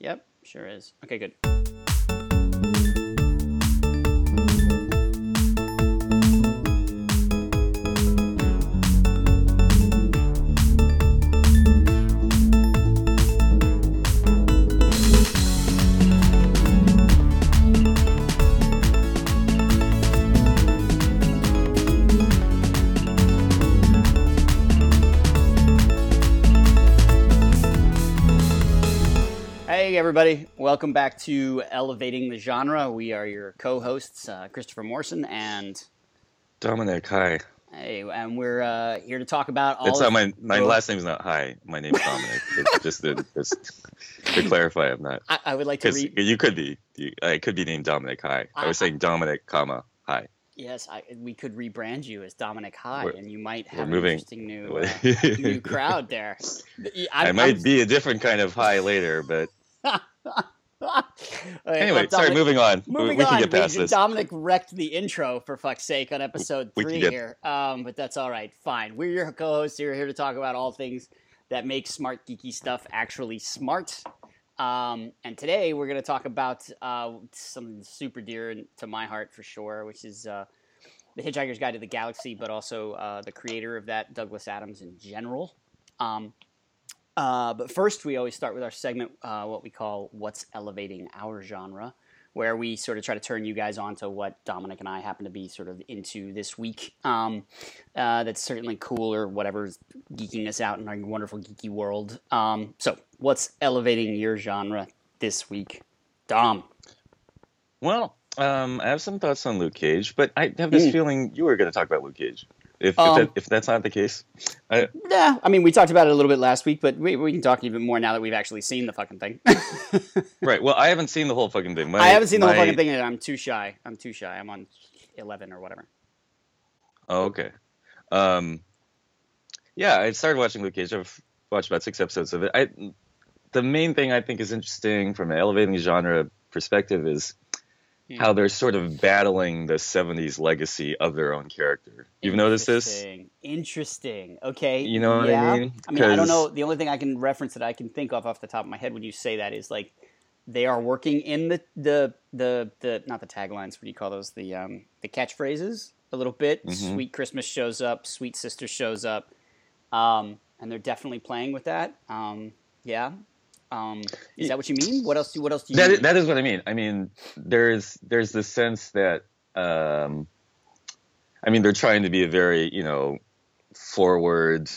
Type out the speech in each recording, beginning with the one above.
Yep, sure is. Okay, good. Everybody. Welcome back to Elevating the Genre. We are your co hosts, uh, Christopher Morrison, and Dominic, hi. hey, and we're uh, here to talk about all It's of- not my my Oh. last name's not hi. My name's Dominic. It's just to, just to clarify, I'm not. I, I would like to read. you could be, you, I could be named Dominic. Hi. I was I- saying Dominic, comma hi. Yes, I, we could rebrand you as Dominic High, We're- and you might have an interesting new, uh, new crowd there. I I'm- might I'm- be a different kind of high later, but Okay, anyway, well, sorry. Moving on. We- Moving we can on, get past we- this. Dominic wrecked the intro for fuck's sake on episode We can three get- here, um, but that's all right. Fine, we're your co-hosts. We're here to talk about all things that make smart geeky stuff actually smart. Um, and today we're going to talk about uh, something super dear to my heart for sure, which is uh, the Hitchhiker's Guide to the Galaxy, but also uh, the creator of that, Douglas Adams, in general. Um, uh, but first, we always start with our segment, uh, what we call "What's Elevating Our Genre," where we sort of try to turn you guys on to what Dominic and I happen to be sort of into this week. Um, uh, that's certainly cool or whatever's geeking us out in our wonderful geeky world. Um, so, what's elevating your genre this week, Dom? Well, um, I have some thoughts on Luke Cage, but I have this Mm. feeling you were going to talk about Luke Cage. If Um, if, that, if that's not the case, I, Yeah, I mean, we talked about it a little bit last week, but we, we can talk even more now that we've actually seen the fucking thing. right. Well, I haven't seen the whole fucking thing. My, I haven't seen the whole my- fucking thing, and I'm too shy. I'm too shy. I'm on eleven or whatever. Oh, okay. Um, yeah, I started watching Luke Cage. I've watched about six episodes of it. I, the main thing I think is interesting from an elevating genre perspective is. How they're sort of battling the 70s legacy of their own character. You've noticed this? Interesting. Interesting. Okay. You know what I mean? I mean, I don't know. The only thing I can reference that I can think of off the top of my head when you say that is like they are working in the the the, the not the taglines. What do you call those? The um the catchphrases a little bit. Mhm. Sweet Christmas shows up. Sweet Sister shows up. Um, and they're definitely playing with that. Um, yeah. Um, is that what you mean? What else? Do, what else do you? That mean? is, that is what I mean. I mean, there's there's this sense that um, I mean they're trying to be a very you know forward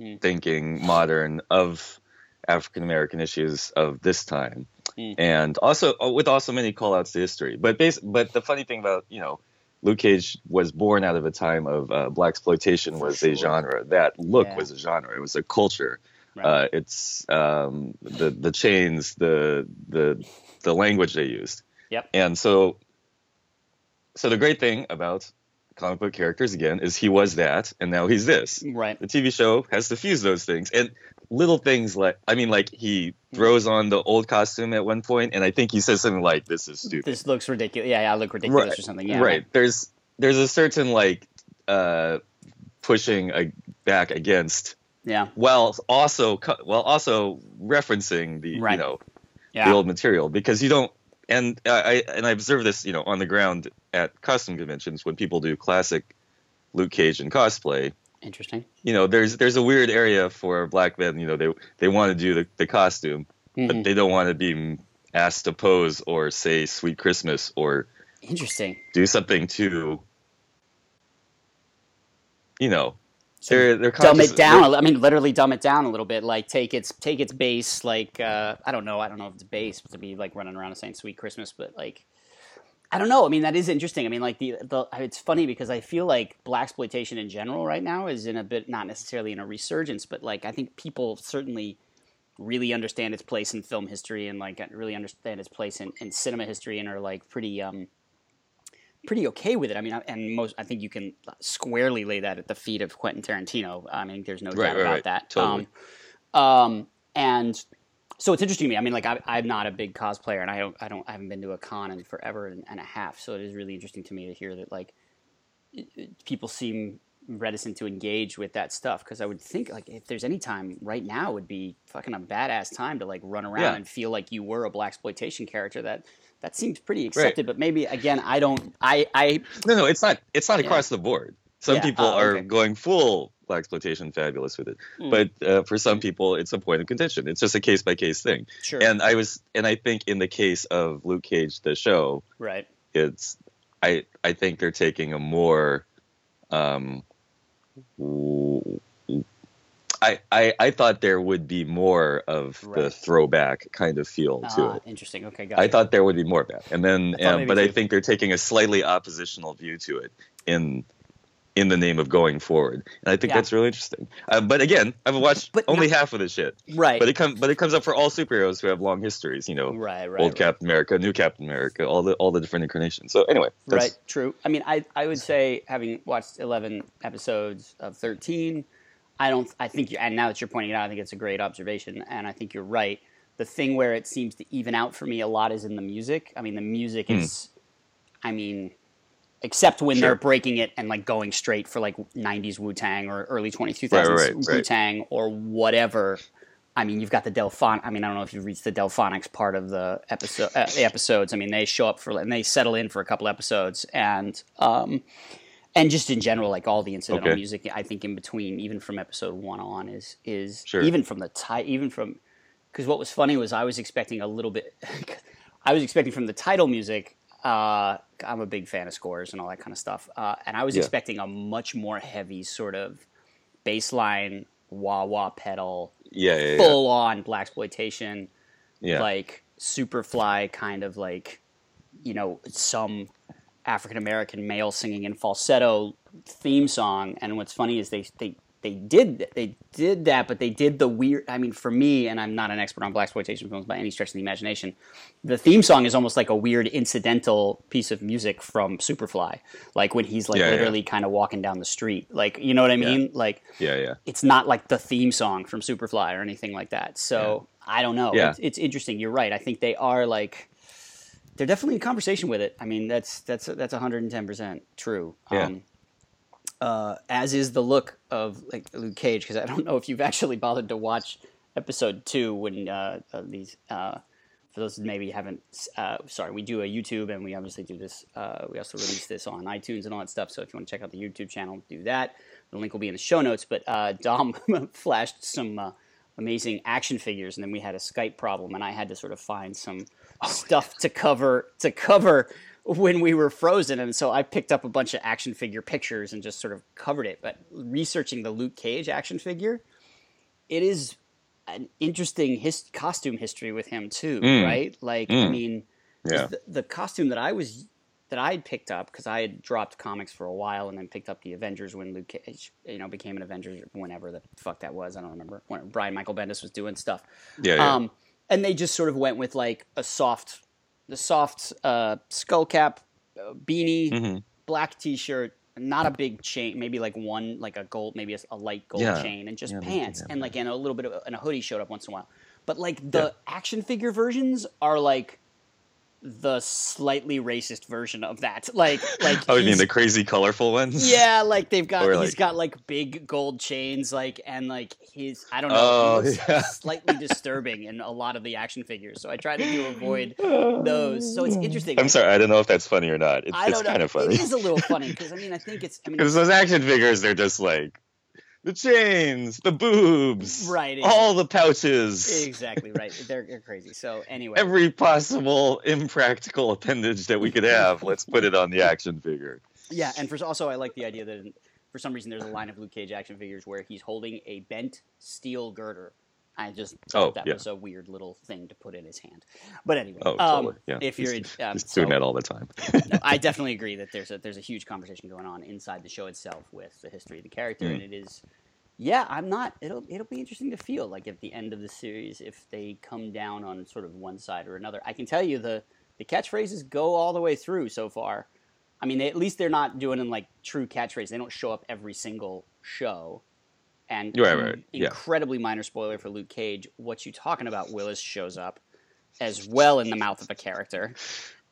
Hmm. thinking modern of African American issues of this time, Hmm. and also uh, with also many call outs to history. But bas- but the funny thing about you know. Luke Cage was born out of a time of uh, blaxploitation was sure. a genre. That look Yeah. was a genre. It was a culture. Right. Uh, it's um, the the chains, the the the language they used. Yep. And so, so the great thing about comic book characters again is he was that, and now he's this. right. The TV show has to fuse those things, and little things like I mean, like he throws on the old costume at one point, and I think he says something like, "This is stupid." This looks ridiculous. Yeah, yeah, I look ridiculous Right. or something. Yeah. right. There's there's a certain like uh, pushing a, back against Yeah. while also while also referencing the Right. you know Yeah. the old material because you don't and I and I observe this you know on the ground at costume conventions when people do classic Luke Cage and cosplay Interesting. you know there's there's a weird area for black men you know they they want to do the, the costume Mhm. but they don't want to be asked to pose or say sweet christmas or Interesting. do something to you know they're they're dumb it down. I mean, literally dumb it down a little bit. Like take its take its base. Like uh, I don't know. I don't know if it's base to be like running around and saying "Sweet Christmas," but like I don't know. I mean, that is interesting. I mean, like the, the it's funny because I feel like blaxploitation in general right now is in a bit not necessarily in a resurgence, but like I think people certainly really understand its place in film history and like really understand its place in, in cinema history and are like pretty um pretty okay with it. I mean, and most I think you can squarely lay that at the feet of Quentin Tarantino. I mean, there's no Right, doubt right, about right. that. Totally. Um, um, and so it's interesting to me. I mean, like I, I'm not a big cosplayer, and I don't, I don't, I haven't been to a con in forever and, and a half. So it is really interesting to me to hear that like people seem reticent to engage with that stuff because I would think like if there's any time right now would be fucking a badass time to like run around Yeah. and feel like you were a blaxploitation character that that seems pretty accepted but maybe again I don't I I No, no, it's not. It's not Yeah. across the board. Some Yeah, people oh, are okay. going full blaxploitation fabulous with it, Mm. but uh, for some people, it's a point of contention. It's just a case by case thing. sure And I was, and I think in the case of Luke Cage, the show, right it's, I, I think they're taking a more, um, I, I, I thought there would be more of the throwback kind of feel to ah, it. interesting okay got I it. thought there would be more of that, and then, I thought maybe but I think they're taking a slightly oppositional view to it in in the name of going forward, and I think Yeah. that's really interesting. Uh, but again, I've watched But only not- half of this shit, right but it comes but it comes up for all superheroes who have long histories. You know, right right old right. Captain America, new Captain America, all the all the different incarnations. So anyway, that's, Right, true. I mean, I, I would say having watched eleven episodes of thirteen, I don't. I think, you, and now that you're pointing it out, I think it's a great observation, and I think you're right. The thing where it seems to even out for me a lot is in the music. I mean, the music Hmm. is, I mean, except when Sure. they're breaking it and like going straight for like '90s Wu Tang or early 2000s Right, right, right. Wu Tang or whatever. I mean, you've got the Delphon. I mean, I don't know if you've reached the Delphonics part of the episode. Uh, the episodes. I mean, they show up for and they settle in for a couple episodes, and um, and just in general, like all the incidental Okay. music, I think in between, even from episode one on, is is Sure. even from the ti- even from because what was funny was I was expecting a little bit. I was expecting from the title music. Uh, I'm a big fan of scores and all that kind of stuff, uh, and I was Yeah. expecting a much more heavy sort of bassline wah wah pedal yeah, yeah, yeah. full on blaxploitation, yeah. like Superfly kind of like, you know, some African American male singing in falsetto theme song. And what's funny is they they they did they did that, but they did the weird. I mean, for me, and I'm not an expert on blaxploitation films by any stretch of the imagination. The theme song is almost like a weird incidental piece of music from Superfly, like when he's like Yeah, yeah. literally kind of walking down the street, like you know what I mean, like yeah, yeah. it's not like the theme song from Superfly or anything like that. So I don't know. Yeah. It's, it's interesting. You're right. I think they are like they're definitely in conversation with it. I mean, that's that's that's 110 percent true. Yeah. Um, uh, as is the look of like Luke Cage, because I don't know if you've actually bothered to watch episode two when uh, uh, these. Uh, for those who maybe haven't, uh, sorry, we do a YouTube and we obviously do this. Uh, we also release this on iTunes and all that stuff. So if you want to check out the YouTube channel, do that. The link will be in the show notes. But uh, Dom flashed some uh, amazing action figures, and then we had a Skype problem, and I had to sort of find some stuff to cover to cover when we were frozen. And so I picked up a bunch of action figure pictures and just sort of covered it. But researching the Luke Cage action figure, it is an interesting his- costume history with him too, Mm. right? Like, I mean, Yeah. the, the costume that I was that I had picked up because I had dropped comics for a while and then picked up the Avengers when Luke Cage, you know, became an Avenger whenever the fuck that was. I don't remember when Brian Michael Bendis was doing stuff. Yeah, yeah. Um, and they just sort of went with like a soft, the soft uh, skull cap, uh, beanie, Mhm. black T-shirt, not a big chain, maybe like one, like a gold, maybe a, a light gold Yeah. chain, and just Yeah, pants, and like and a little bit of and a hoodie showed up once in a while. But like the action figure versions are like the slightly racist version of that. Like like Oh, you mean the crazy colorful ones? yeah, like they've got Or, he's like- got like big gold chains, like and like his I don't know, Oh, yeah. slightly disturbing in a lot of the action figures. So I try to do avoid oh, those. So it's interesting. I'm sorry, I don't know if that's funny or not. It's, I don't know. kind of funny. It is a little funny because I mean I think it's I mean Because those action figures, they're just like the chains, the boobs, Right, all the pouches, exactly right. They're, they're crazy. So anyway, every possible impractical appendage that we could have. let's put it on the action figure. Yeah, and for also I like the idea that for some reason there's a line of Luke Cage action figures where he's holding a bent steel girder. I just thought Oh, that yeah. was a weird little thing to put in his hand. But anyway, Oh, um, totally. Yeah. if you're He's- um, He's doing so- that all the time. no, I definitely agree that there's a there's a huge conversation going on inside the show itself with the history of the character, Mm. and it is. Yeah, I'm not. It'll it'll be interesting to feel like at the end of the series if they come down on sort of one side or another. I can tell you the the catchphrases go all the way through so far. I mean, they, at least they're not doing them like true catchphrases. They don't show up every single show. And Right, right, yeah. incredibly minor spoiler for Luke Cage. What you talking about? Willis shows up as well in the mouth of a character.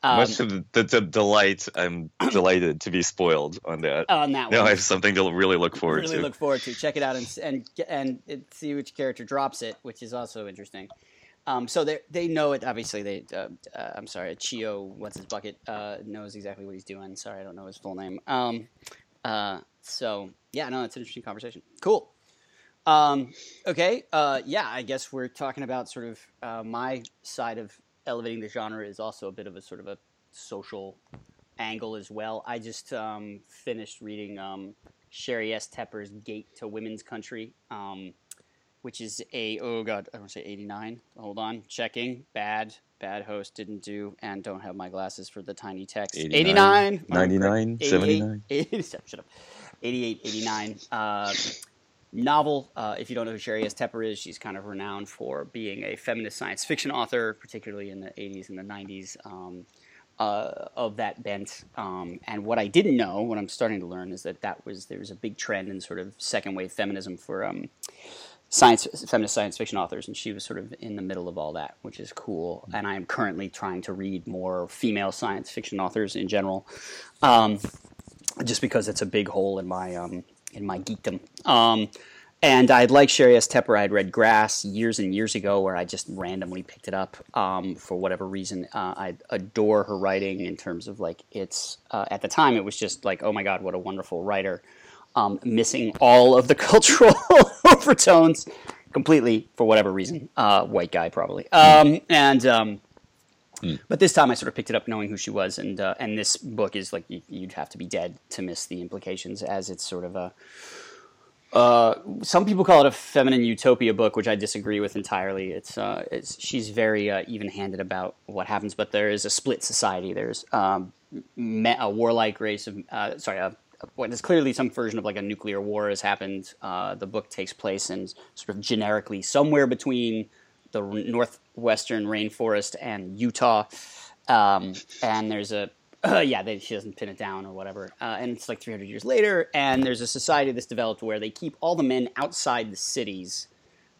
Um, Much of the, the delight, I'm delighted to be spoiled on that. on that now one. I have something to really look forward really to. look forward to. Check it out and and and it- see which character drops it, which is also interesting. Um, so they they know it. Obviously, they. Uh, uh, I'm sorry, Cheo. What's his bucket? Uh, knows exactly what he's doing. Sorry, I don't know his full name. Um, uh, so yeah, no, it's an interesting conversation. Cool. Um, okay. Uh, yeah, I guess we're talking about sort of uh, my side of elevating the genre is also a bit of a sort of a social angle as well. I just um, finished reading um, Sheri S. Tepper's Gate to Women's Country, um, which is a oh god, I want to say eighty nine. Hold on, checking. Bad, bad host didn't do, and don't have my glasses for the tiny text. 89, Eighty nine, 99, 79. 88, shut up. 88, 89. Uh, novel. Uh, if you don't know who Sheri S. Tepper is, she's kind of renowned for being a feminist science fiction author, particularly in the 80s and the 90s. Um, uh, of that bent, um, and what I didn't know, what I'm starting to learn, is that that was there was a big trend in sort of second wave feminism for um, science feminist science fiction authors, and she was sort of in the middle of all that, which is cool. And I am currently trying to read more female science fiction authors in general, um, just because it's a big hole in my um, in my geekdom. Um, and I'd like Sheri S. Tepper. I'd read Grass years and years ago, where I just randomly picked it up um, for whatever reason. Uh, I adore her writing in terms of like it's uh, at the time it was just like oh my god, what a wonderful writer. Um, missing all of the cultural overtones completely for whatever reason. Uh, white guy probably. Um, and um, but this time I sort of picked it up knowing who she was, and uh, and this book is like you, you'd have to be dead to miss the implications, as it's sort of a. Uh, some people call it a feminine utopia book, which I disagree with entirely. It's, uh, it's she's very uh, even-handed about what happens, but there is a split society. There's um, a warlike race of uh, sorry, a, is clearly some version of like a nuclear war has happened. Uh, the book takes place in sort of generically somewhere between the northwestern rainforest and Utah, um, and there's a yeah, they, she doesn't pin it down or whatever, uh, and it's like 300 years later, and there's a society that's developed where they keep all the men outside the cities.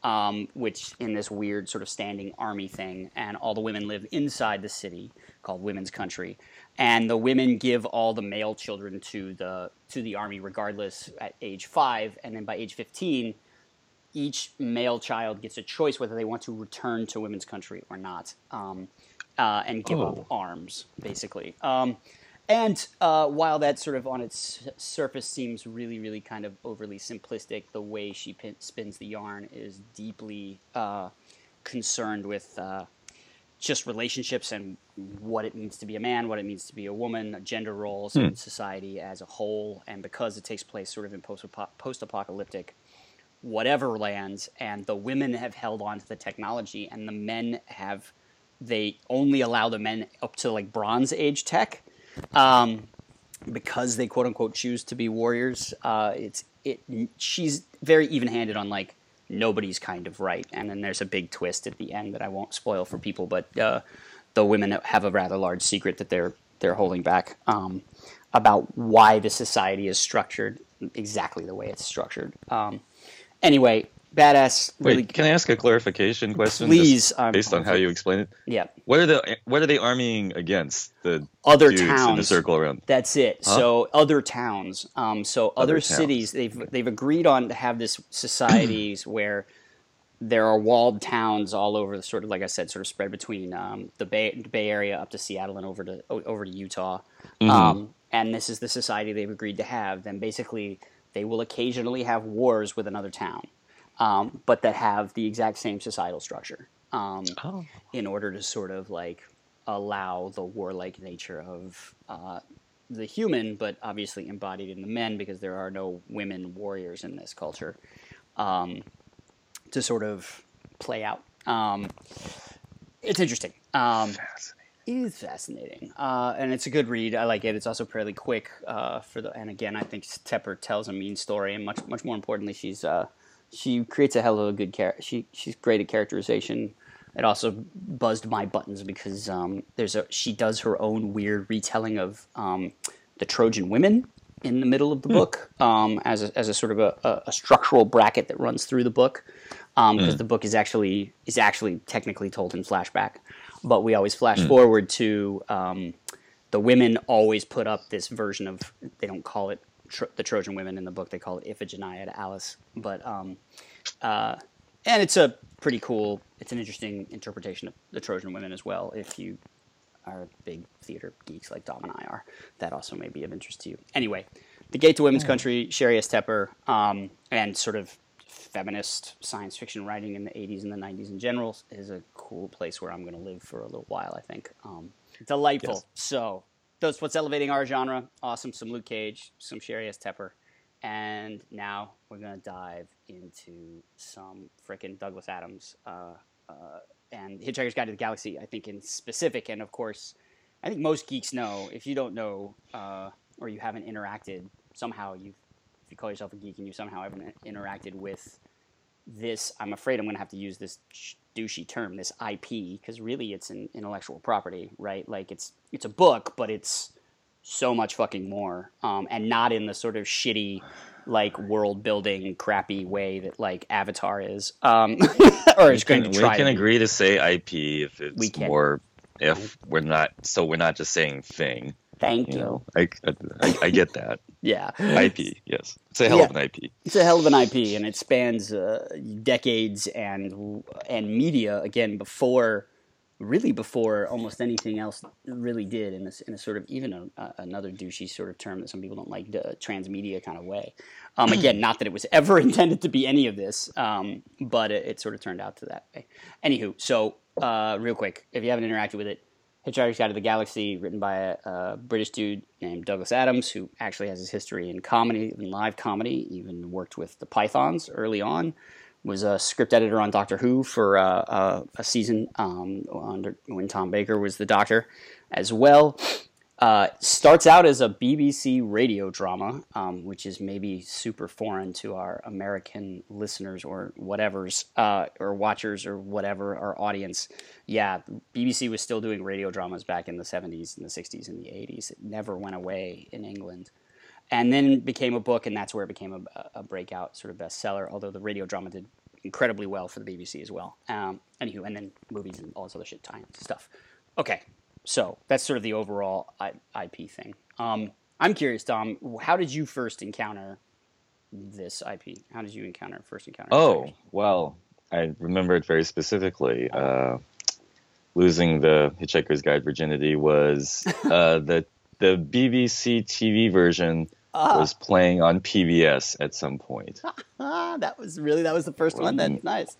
Um, which in this weird sort of standing army thing, and all the women live inside the city, called Women's Country, and the women give all the male children to the to the army regardless at age five, and then by age fifteen, each male child gets a choice whether they want to return to Women's Country or not, um, uh, and give Oh. up arms, basically. Um, and uh, while that sort of on its surface seems really, really kind of overly simplistic, the way she pin- spins the yarn is deeply uh, concerned with uh, just relationships and what it means to be a man, what it means to be a woman, gender roles in society as a whole. And because it takes place sort of in post apocalyptic whatever lands, and the women have held on to the technology, and the men have they only allow the men up to like Bronze Age tech. Um, because they quote unquote choose to be warriors, uh, it's it. She's very even handed on like nobody's kind of right, and then there's a big twist at the end that I won't spoil for people, but uh, the women have a rather large secret that they're they're holding back um, about why the society is structured exactly the way it's structured. Um, anyway, badass. Really, Wait, can I ask a clarification question? Please, based on how you explain it. yeah. What are the what are they arming against the Other dudes in the towns. circle around? That's it. Huh? So other towns, um, so other, Other towns. cities, they've they've agreed on to have this societies where there are walled towns all over, the sort of like I said, sort of spread between um, the Bay Bay Area up to Seattle and over to over to Utah. Um, and this is the society they've agreed to have. Then basically, they will occasionally have wars with another town, um, but that have the exact same societal structure. Um, Oh. in order to sort of like allow the warlike nature of uh, the human, but obviously embodied in the men because there are no women warriors in this culture, um, to sort of play out. Um, it's interesting. Um, is fascinating, uh, and it's a good read. I like it. It's also fairly quick uh, for the. And again, I think Tepper tells a mean story, and much much more importantly, she's uh, she creates a hell of a good character. She she's great at characterization. It also buzzed my buttons because um, there's a she does her own weird retelling of um, the Trojan women in the middle of the book um, as a, as a sort of a, a, a structural bracket that runs through the book because the book is actually is actually technically told in flashback. But we always flash Hmm. forward to um, the women always put up this version of they don't call it tro- the Trojan women in the book; they call it Iphigenia at Ilium. But um, uh, and it's a pretty cool, it's an interesting interpretation of the Trojan women as well. If you are big theater geeks like Dom and I are, that also may be of interest to you. Anyway, the Gate to Women's Country, Sheri S. Tepper, um, and sort of feminist science fiction writing in the 80s and the 90s in general is a cool place where I'm going to live for a little while, I think. Um, delightful. Yes. So, that's what's elevating our genre. Awesome. Some Luke Cage, some Sheri S. Tepper. And now we're going to dive into some frickin' Douglas Adams uh, uh, and Hitchhiker's Guide to the Galaxy, I think, in specific. And of course, I think most geeks know. If you don't know uh, or you haven't interacted, somehow you've, if you call yourself a geek and you somehow haven't interacted with this, I'm afraid I'm going to have to use this douchey term, this IP, because really it's an intellectual property, right? Like it's it's a book, but it's so much fucking more, um, and not in the sort of shitty, like world building, crappy way that like Avatar is, um, or We is going can, to we can agree to say IP if it's We can. more if we're not so we're not just saying thing. Thank You you. know, I I, I get that Yeah. IP. Yes, it's a hell of an IP. It's a hell of an IP, and it spans uh, decades and and media again before, really before almost anything else really did in this in a sort of even a, a, another douchey sort of term that some people don't like, the transmedia kind of way. Um, again, not that it was ever intended to be any of this, um, but it, it sort of turned out to that way. Anywho, so uh, real quick, if you haven't interacted with it, Hitchhiker's Guide to the Galaxy, written by a, a British dude named Douglas Adams, who actually has his history in comedy, in live comedy, even worked with the Pythons early on. Was a script editor on Doctor Who for uh, a season um, under, when Tom Baker was the Doctor, as well. Uh, starts out as a BBC radio drama, um, which is maybe super foreign to our American listeners or whatever's, uh, or watchers or whatever, our audience. Yeah, BBC was still doing radio dramas back in the 70s and the 60s and the 80s. It never went away in England. And then became a book, and that's where it became a, a breakout sort of bestseller, although the radio drama did incredibly well for the BBC as well. Um, anywho, and then movies and all this other shit, tie stuff. Okay, so that's sort of the overall IP thing. Um, I'm curious, Dom, how did you first encounter this IP? How did you encounter first encounter? Oh well, I remember it very specifically. Uh, losing the Hitchhiker's Guide virginity was uh, the the BBC TV version Ah. was playing on PBS at some point. That was really that was the first one. That's Um, nice.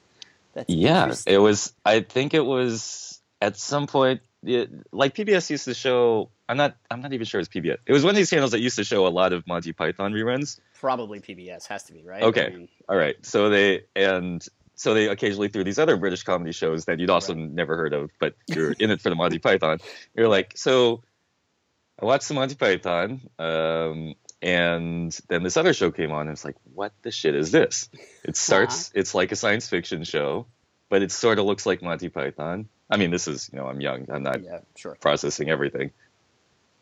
That's Yeah, it was. I think it was at some point. It, like PBS used to show. I'm not. I'm not even sure it's PBS. It was one of these channels that used to show a lot of Monty Python reruns. probably PBS has to be right. Okay. I mean, All right. So they and so they occasionally threw these other British comedy shows that you'd also never heard of, but you're in it for the Monty Python. You're like, so I watched the Monty Python, um, and then this other show came on, and it's like, what the shit is this? It starts. It's like a science fiction show, but it sort of looks like Monty Python. I mean, this is you know, I'm young. I'm not yeah, sure. processing everything.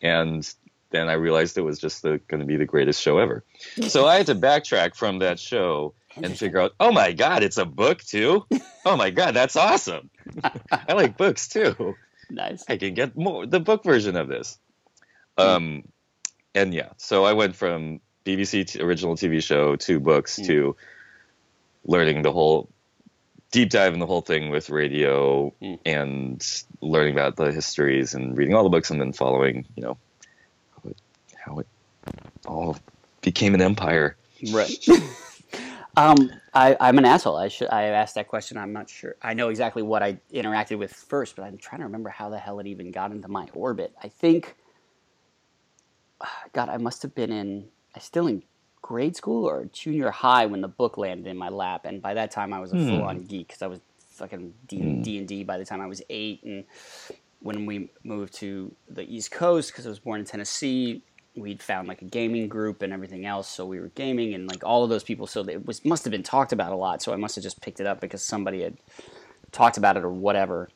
And then I realized it was just going to be the greatest show ever. So I had to backtrack from that show and figure out, oh my God, it's a book too? Oh my God, that's awesome. I like books too. Nice. I can get more the book version of this. Um, and yeah, so I went from BBC t- original TV show to books Mm. to learning the whole deep dive in the whole thing with radio Mm. and learning about the histories and reading all the books and then following, you know, how it, how it all became an empire. Right. um, I, I'm an asshole. I should. I asked that question. I'm not sure. I know exactly what I interacted with first, but I'm trying to remember how the hell it even got into my orbit. I think. God, I must have been in. I still in grade school or junior high when the book landed in my lap, and by that time I was a Hmm. full-on geek because I was fucking D Hmm. D and D by the time I was eight, and when we moved to the East Coast because I was born in Tennessee, we'd found like a gaming group and everything else, so we were gaming and like all of those people. So it was must have been talked about a lot. So I must have just picked it up because somebody had talked about it or whatever.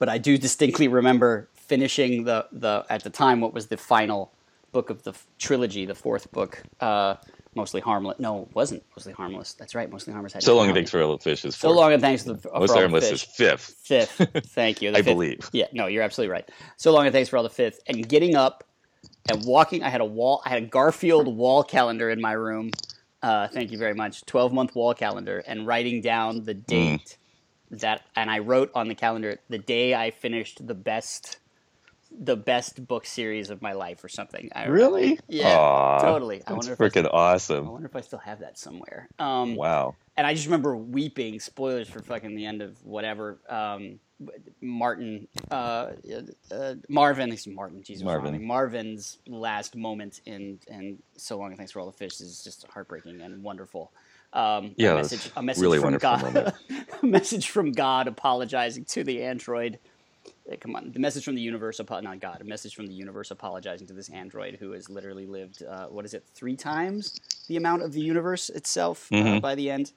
But I do distinctly remember finishing the the at the time what was the final book of the f- trilogy, the fourth book, uh, mostly harmless. No, it wasn't mostly harmless. That's right, mostly harmless. Had So long and thanks for all the fish is So long and thanks to the, for Most all the harmless is fifth. Fifth. Thank you. I fifth. believe. Yeah, no, you're absolutely right. So long and thanks for all the fifth. And getting up and walking, I had a wall, I had a Garfield wall calendar in my room. Uh, thank you very much. 12 month wall calendar and writing down the date that, and I wrote on the calendar the day I finished the best, the best book series of my life or something. I, Really? Yeah, Aw, totally. I That's wonder if I, freaking I wonder if I still have that somewhere. Um, Wow. and I just remember weeping. Spoilers for fucking the end of whatever. Um, Martin, uh, uh, Marvin, excuse me, Martin, Jesus, Marvin. Marvin. Marvin's last moment in and so long and thanks for all the fish is just heartbreaking and wonderful. Um, Yeah, a message, a message really from God, a message from God apologizing to the android. Uh, Come on, the message from the universe, not God, a message from the universe apologizing to this android who has literally lived, uh, what is it, three times the amount of the universe itself uh, Mhm. by the end,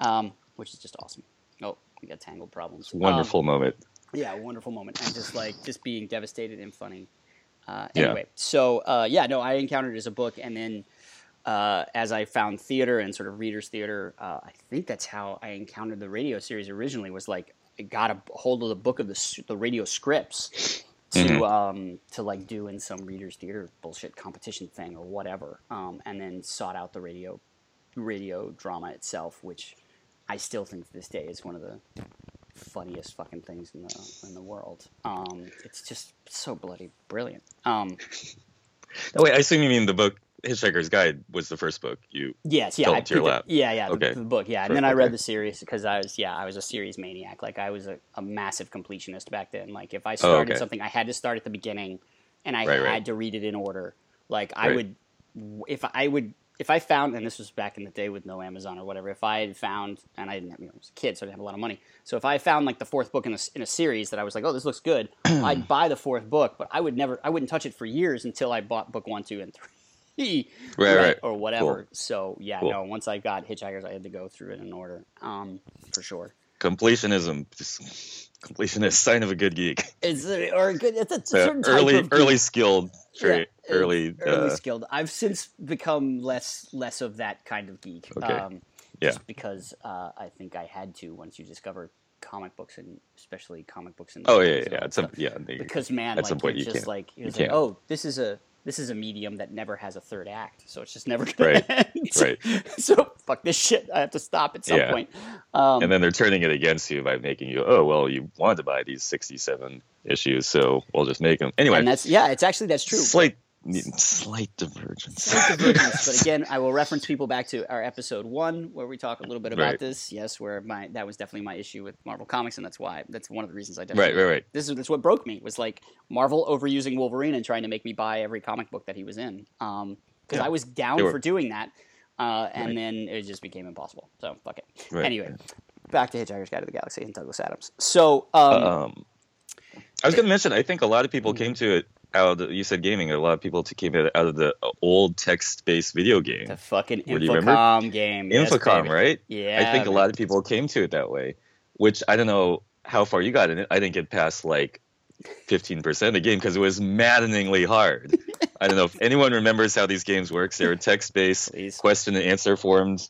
um, which is just awesome. Oh, we got tangled problems. Um, Wonderful moment. yeah, wonderful moment, and just like just being devastated and funny. Uh, Yeah. anyway, so uh, yeah, no, I encountered it as a book, and then uh, as I found theater and sort of readers theater, uh, I think that's how I encountered the radio series originally. Was like got a hold of the book of the the radio scripts to Mhm. um, to like do in some readers theater bullshit competition thing or whatever, um, and then sought out the radio radio drama itself, which I still think to this day is one of the funniest fucking things in the in the world. Um, it's just so bloody brilliant. Um, Oh, wait, I assume you mean the book Hitchhiker's Guide was the first book you. yes, yeah, I into your it- lap. Yeah, yeah, the, Okay. the book, yeah, and Sure, then I read okay. the series because I was, yeah, I was a series maniac. Like I was a, a massive completionist back then. Like if I oh, started Oh, okay. something, I had to start at the beginning, and I Right, had right. to read it in order. Like I Right. would, if I would. If I found, and this was back in the day with no Amazon or whatever, if I had found, and I didn't, have, you know, I was a kid, so I didn't have a lot of money. So if I found like the fourth book in a, in a series that I was like, oh, this looks good, I'd buy the fourth book, but I would never, I wouldn't touch it for years until I bought book one, two, and three, Right, right. or whatever. Cool. So yeah, Cool. no. Once I got Hitchhikers, I had to go through it in order, um, for sure. Completionism. Just, completionist, sign of a good geek. It's a, or a good. It's a Uh, certain type early, of early skilled trait. Yeah, early. early uh, skilled. I've since become less less of that kind of geek. Okay. Um, Yeah. Just because uh, I think I had to once you discover comic books and especially comic books and oh yeah, yeah. At that some, yeah. because man, at like some point you're just can't- like you're you like, can't. oh, this is a this is a medium that never has a third act, so it's just never gonna Right, end. right. so fuck this shit. I have to stop at some Yeah. point. Um, and then they're turning it against you by making you, oh well, you wanted to buy these sixty-seven issues, so we'll just make them anyway. and that's yeah, it's actually that's true. Slight, slight divergence. Slight divergence, but again, I will reference people back to our episode one where we talk a little bit about Right. this. Yes, where my that was definitely my issue with Marvel Comics, and that's why that's one of the reasons I right, definitely right, right. right. this is that's what broke me was like Marvel overusing Wolverine and trying to make me buy every comic book that he was in. Um, because Yeah. I was down were- for doing that, uh, and Right. then it just became impossible. So fuck it. right. Anyway, back to Hitchhiker's Guide to the Galaxy and Douglas Adams. So um, Um, I was going to mention, I think a lot of people came to it out. Of, you said gaming. A lot of people came out of the old text-based video game, the fucking What do you remember? Infocom game, Infocom, baby. right? Yeah, I think a lot of people came to it that way. Which I don't know how far you got in it. I didn't get past like 15% of the game because it was maddeningly hard. I don't know if anyone remembers how these games work. They were text-based Please. question and answer formed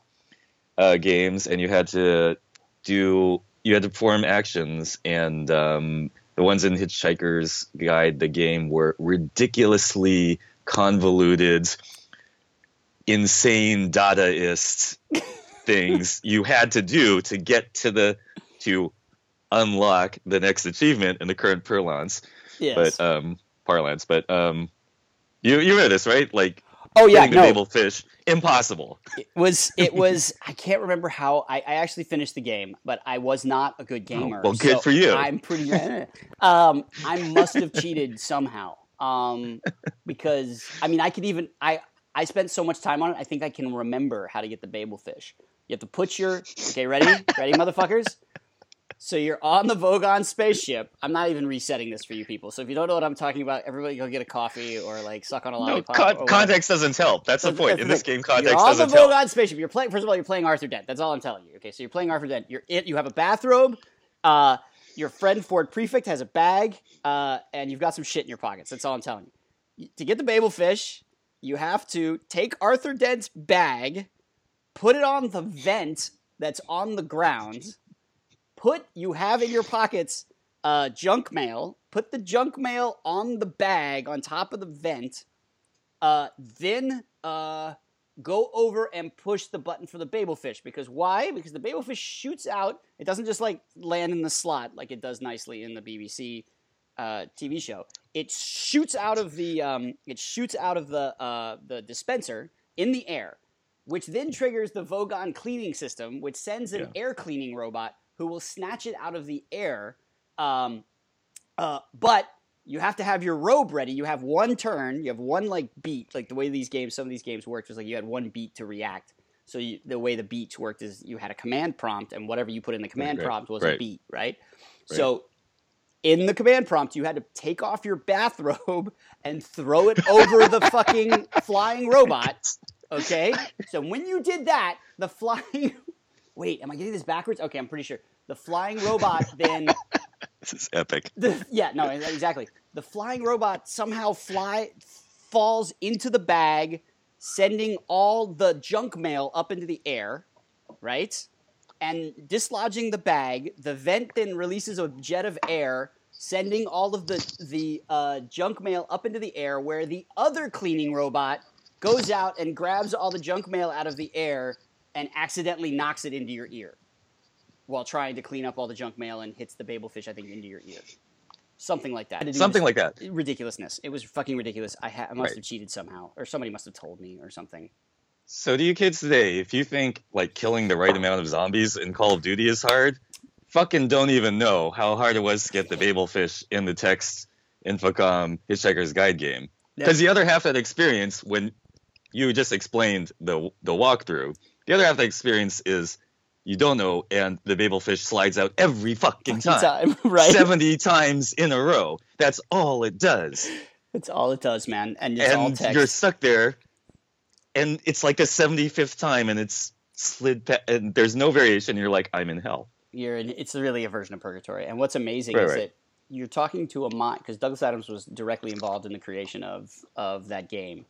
uh, games, and you had to do you had to perform actions, and um, the ones in Hitchhiker's Guide, the game, were ridiculously convoluted, insane Dadaist things you had to do to get to the to unlock the next achievement in the current parlance, Yes. but um, parlance. But um, you you know this right? Like oh yeah, the no. Fish, impossible. It was it was I can't remember how I, I actually finished the game, but I was not a good gamer. Oh, well, good so for you. I'm pretty um I must have cheated somehow. Um because I mean I could even I I spent so much time on it, I think I can remember how to get the Babel fish. You have to put your okay, ready? Ready, motherfuckers? So you're on the Vogon spaceship. I'm not even resetting this for you people. So if you don't know what I'm talking about, everybody go get a coffee or like suck on a No, lollipop. con- context doesn't help. That's the point. that's In the this game, context doesn't tell. you're on the doesn't help. Vogon spaceship. You're playing. First of all, you're playing Arthur Dent. That's all I'm telling you. Okay, so you're playing Arthur Dent. You're it. You have a bathrobe. Uh, your friend Ford Prefect has a bag, uh, and you've got some shit in your pockets. That's all I'm telling you. To get the Babel fish, you have to take Arthur Dent's bag, put it on the vent that's on the ground. Put you have in your pockets uh, junk mail. Put the junk mail on the bag on top of the vent. Uh, then uh, go over and push the button for the babelfish. Because why? Because the babelfish shoots out. It doesn't just like land in the slot like it does nicely in the BBC uh, TV show. It shoots out of the um, it shoots out of the uh, the dispenser in the air, which then triggers the Vogon cleaning system, which sends an Yeah. air cleaning robot who will snatch it out of the air. Um, uh, but you have to have your robe ready. You have one turn. You have one like beat. Like the way these games, some of these games worked was like you had one beat to react. So you, the way the beats worked is you had a command prompt, and whatever you put in the command right, prompt was a right. beat, right? So in the command prompt, you had to take off your bathrobe and throw it over the fucking flying robot. Okay? So when you did that, the flying. Wait, am I getting this backwards? Okay, I'm pretty sure. The flying robot then. This is epic. The, yeah, no, exactly. The flying robot somehow fly falls into the bag, sending all the junk mail up into the air, right? And dislodging the bag. The vent then releases a jet of air, sending all of the the uh, junk mail up into the air, where the other cleaning robot goes out and grabs all the junk mail out of the air and accidentally knocks it into your ear while trying to clean up all the junk mail and hits the babelfish, I think, into your ear. Something like that. Something like that. ridiculousness. It was fucking ridiculous. I, ha- I must Right. have cheated somehow, or somebody must have told me, or something. So do you kids today, if you think like killing the right amount of zombies in Call of Duty is hard, fucking don't even know how hard it was to get the babelfish in the text Infocom Hitchhiker's Guide game. Because the other half of that experience, when you just explained the the walkthrough, the other half of the experience is you don't know, and the babelfish slides out every fucking time, Time, right? seventy times in a row. That's all it does. It's all it does, man. And it's all and you're stuck there, and it's like the seventy fifth time, and it's slid, pa- and there's no variation. You're like, I'm in hell. you're in, it's really a version of purgatory. And what's amazing Right, is right. that you're talking to a mind because Douglas Adams was directly involved in the creation of of that game,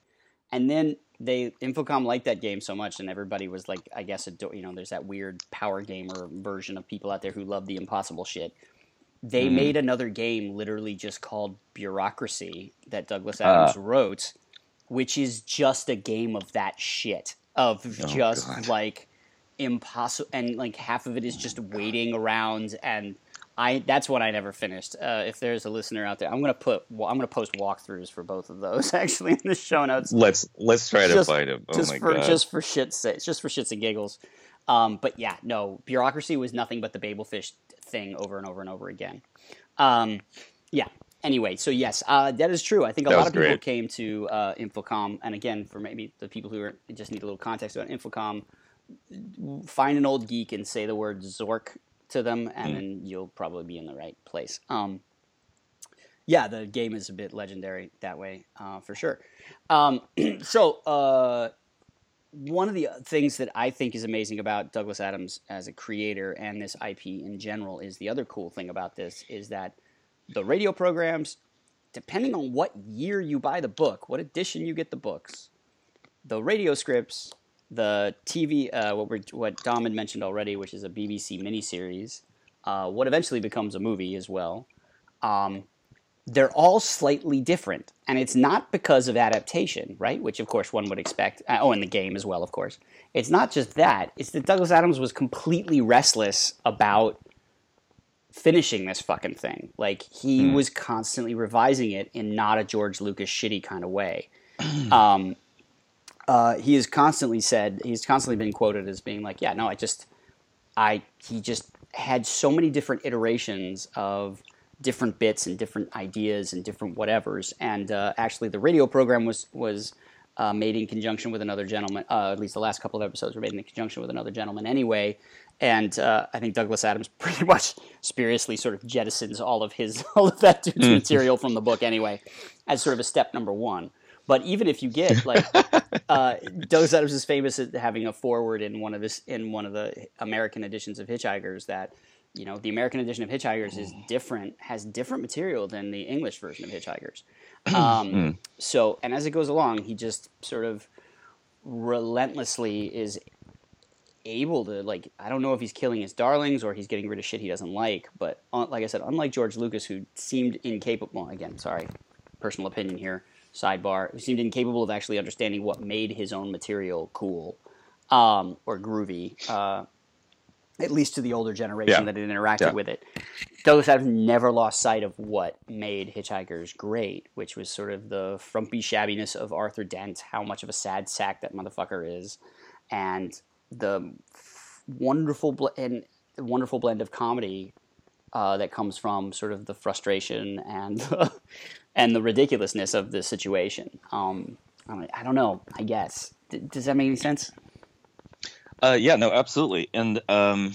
and then they Infocom liked that game so much, and everybody was like, I guess, ado- you know, there's that weird power gamer version of people out there who love the impossible shit. They Mhm. made another game literally just called Bureaucracy that Douglas Ah. Adams wrote, which is just a game of that shit of Oh, just God. like impossible and like half of it is just waiting around and I that's what I never finished. Uh, if there's a listener out there, I'm gonna put well, I'm gonna post walkthroughs for both of those actually in the show notes Let's let's try to find them. Oh just my for god. just for shits sake, just for shits and giggles. Um, but yeah, no, bureaucracy was nothing but the babelfish thing over and over and over again. Um, yeah. Anyway, so yes, uh, that is true. I think a That lot of people great. came to uh, Infocom, and again, for maybe the people who are, just need a little context about Infocom, find an old geek and say the word Zork to them, and Mm. then you'll probably be in the right place. Um, yeah, the game is a bit legendary that way, uh, for sure. Um, so, uh, one of the things that I think is amazing about Douglas Adams as a creator and this IP in general is the other cool thing about this is that the radio programs, depending on what year you buy the book, what edition you get the books, the radio scripts, the TV, uh, what we're, what Dom had mentioned already, which is a BBC miniseries, uh, what eventually becomes a movie as well. Um, they're all slightly different, and it's not because of adaptation, right? Which of course one would expect. Uh, oh, and the game as well, of course. It's not just that; it's that Douglas Adams was completely restless about finishing this fucking thing. Like he was constantly revising it in not a George Lucas shitty kind of way. um, uh, he has constantly said he's constantly been quoted as being like, "Yeah, no, I just, I he just had so many different iterations of different bits and different ideas and different whatevers." And uh, actually, the radio program was was. Uh, made in conjunction with another gentleman. Uh, at least the last couple of episodes were made in conjunction with another gentleman, anyway. And uh, I think Douglas Adams pretty much spuriously sort of jettisons all of his all of that dude's material from the book, anyway, as sort of a step number one. But even if you get like uh, Douglas Adams is famous at having a forward in one of his in one of the American editions of Hitchhikers that you know, the American edition of Hitchhikers is different, has different material than the English version of Hitchhikers. Um, so, and as it goes along, he just sort of relentlessly is able to like I don't know if he's killing his darlings or he's getting rid of shit he doesn't like, but uh, like I said, unlike George Lucas, who seemed incapable. Well, again, sorry, personal opinion here. Sidebar: who seemed incapable of actually understanding what made his own material cool um, or groovy. Uh, at least to the older generation Yeah. that had interacted Yeah. with it. Douglas Adams never lost sight of what made Hitchhikers great, which was sort of the frumpy shabbiness of Arthur Dent, how much of a sad sack that motherfucker is, and the wonderful bl- and the wonderful blend of comedy uh, that comes from sort of the frustration and and the ridiculousness of the situation. Um, I, don't, know. I guess. D- does that make any sense? Uh, yeah, no, absolutely. And um,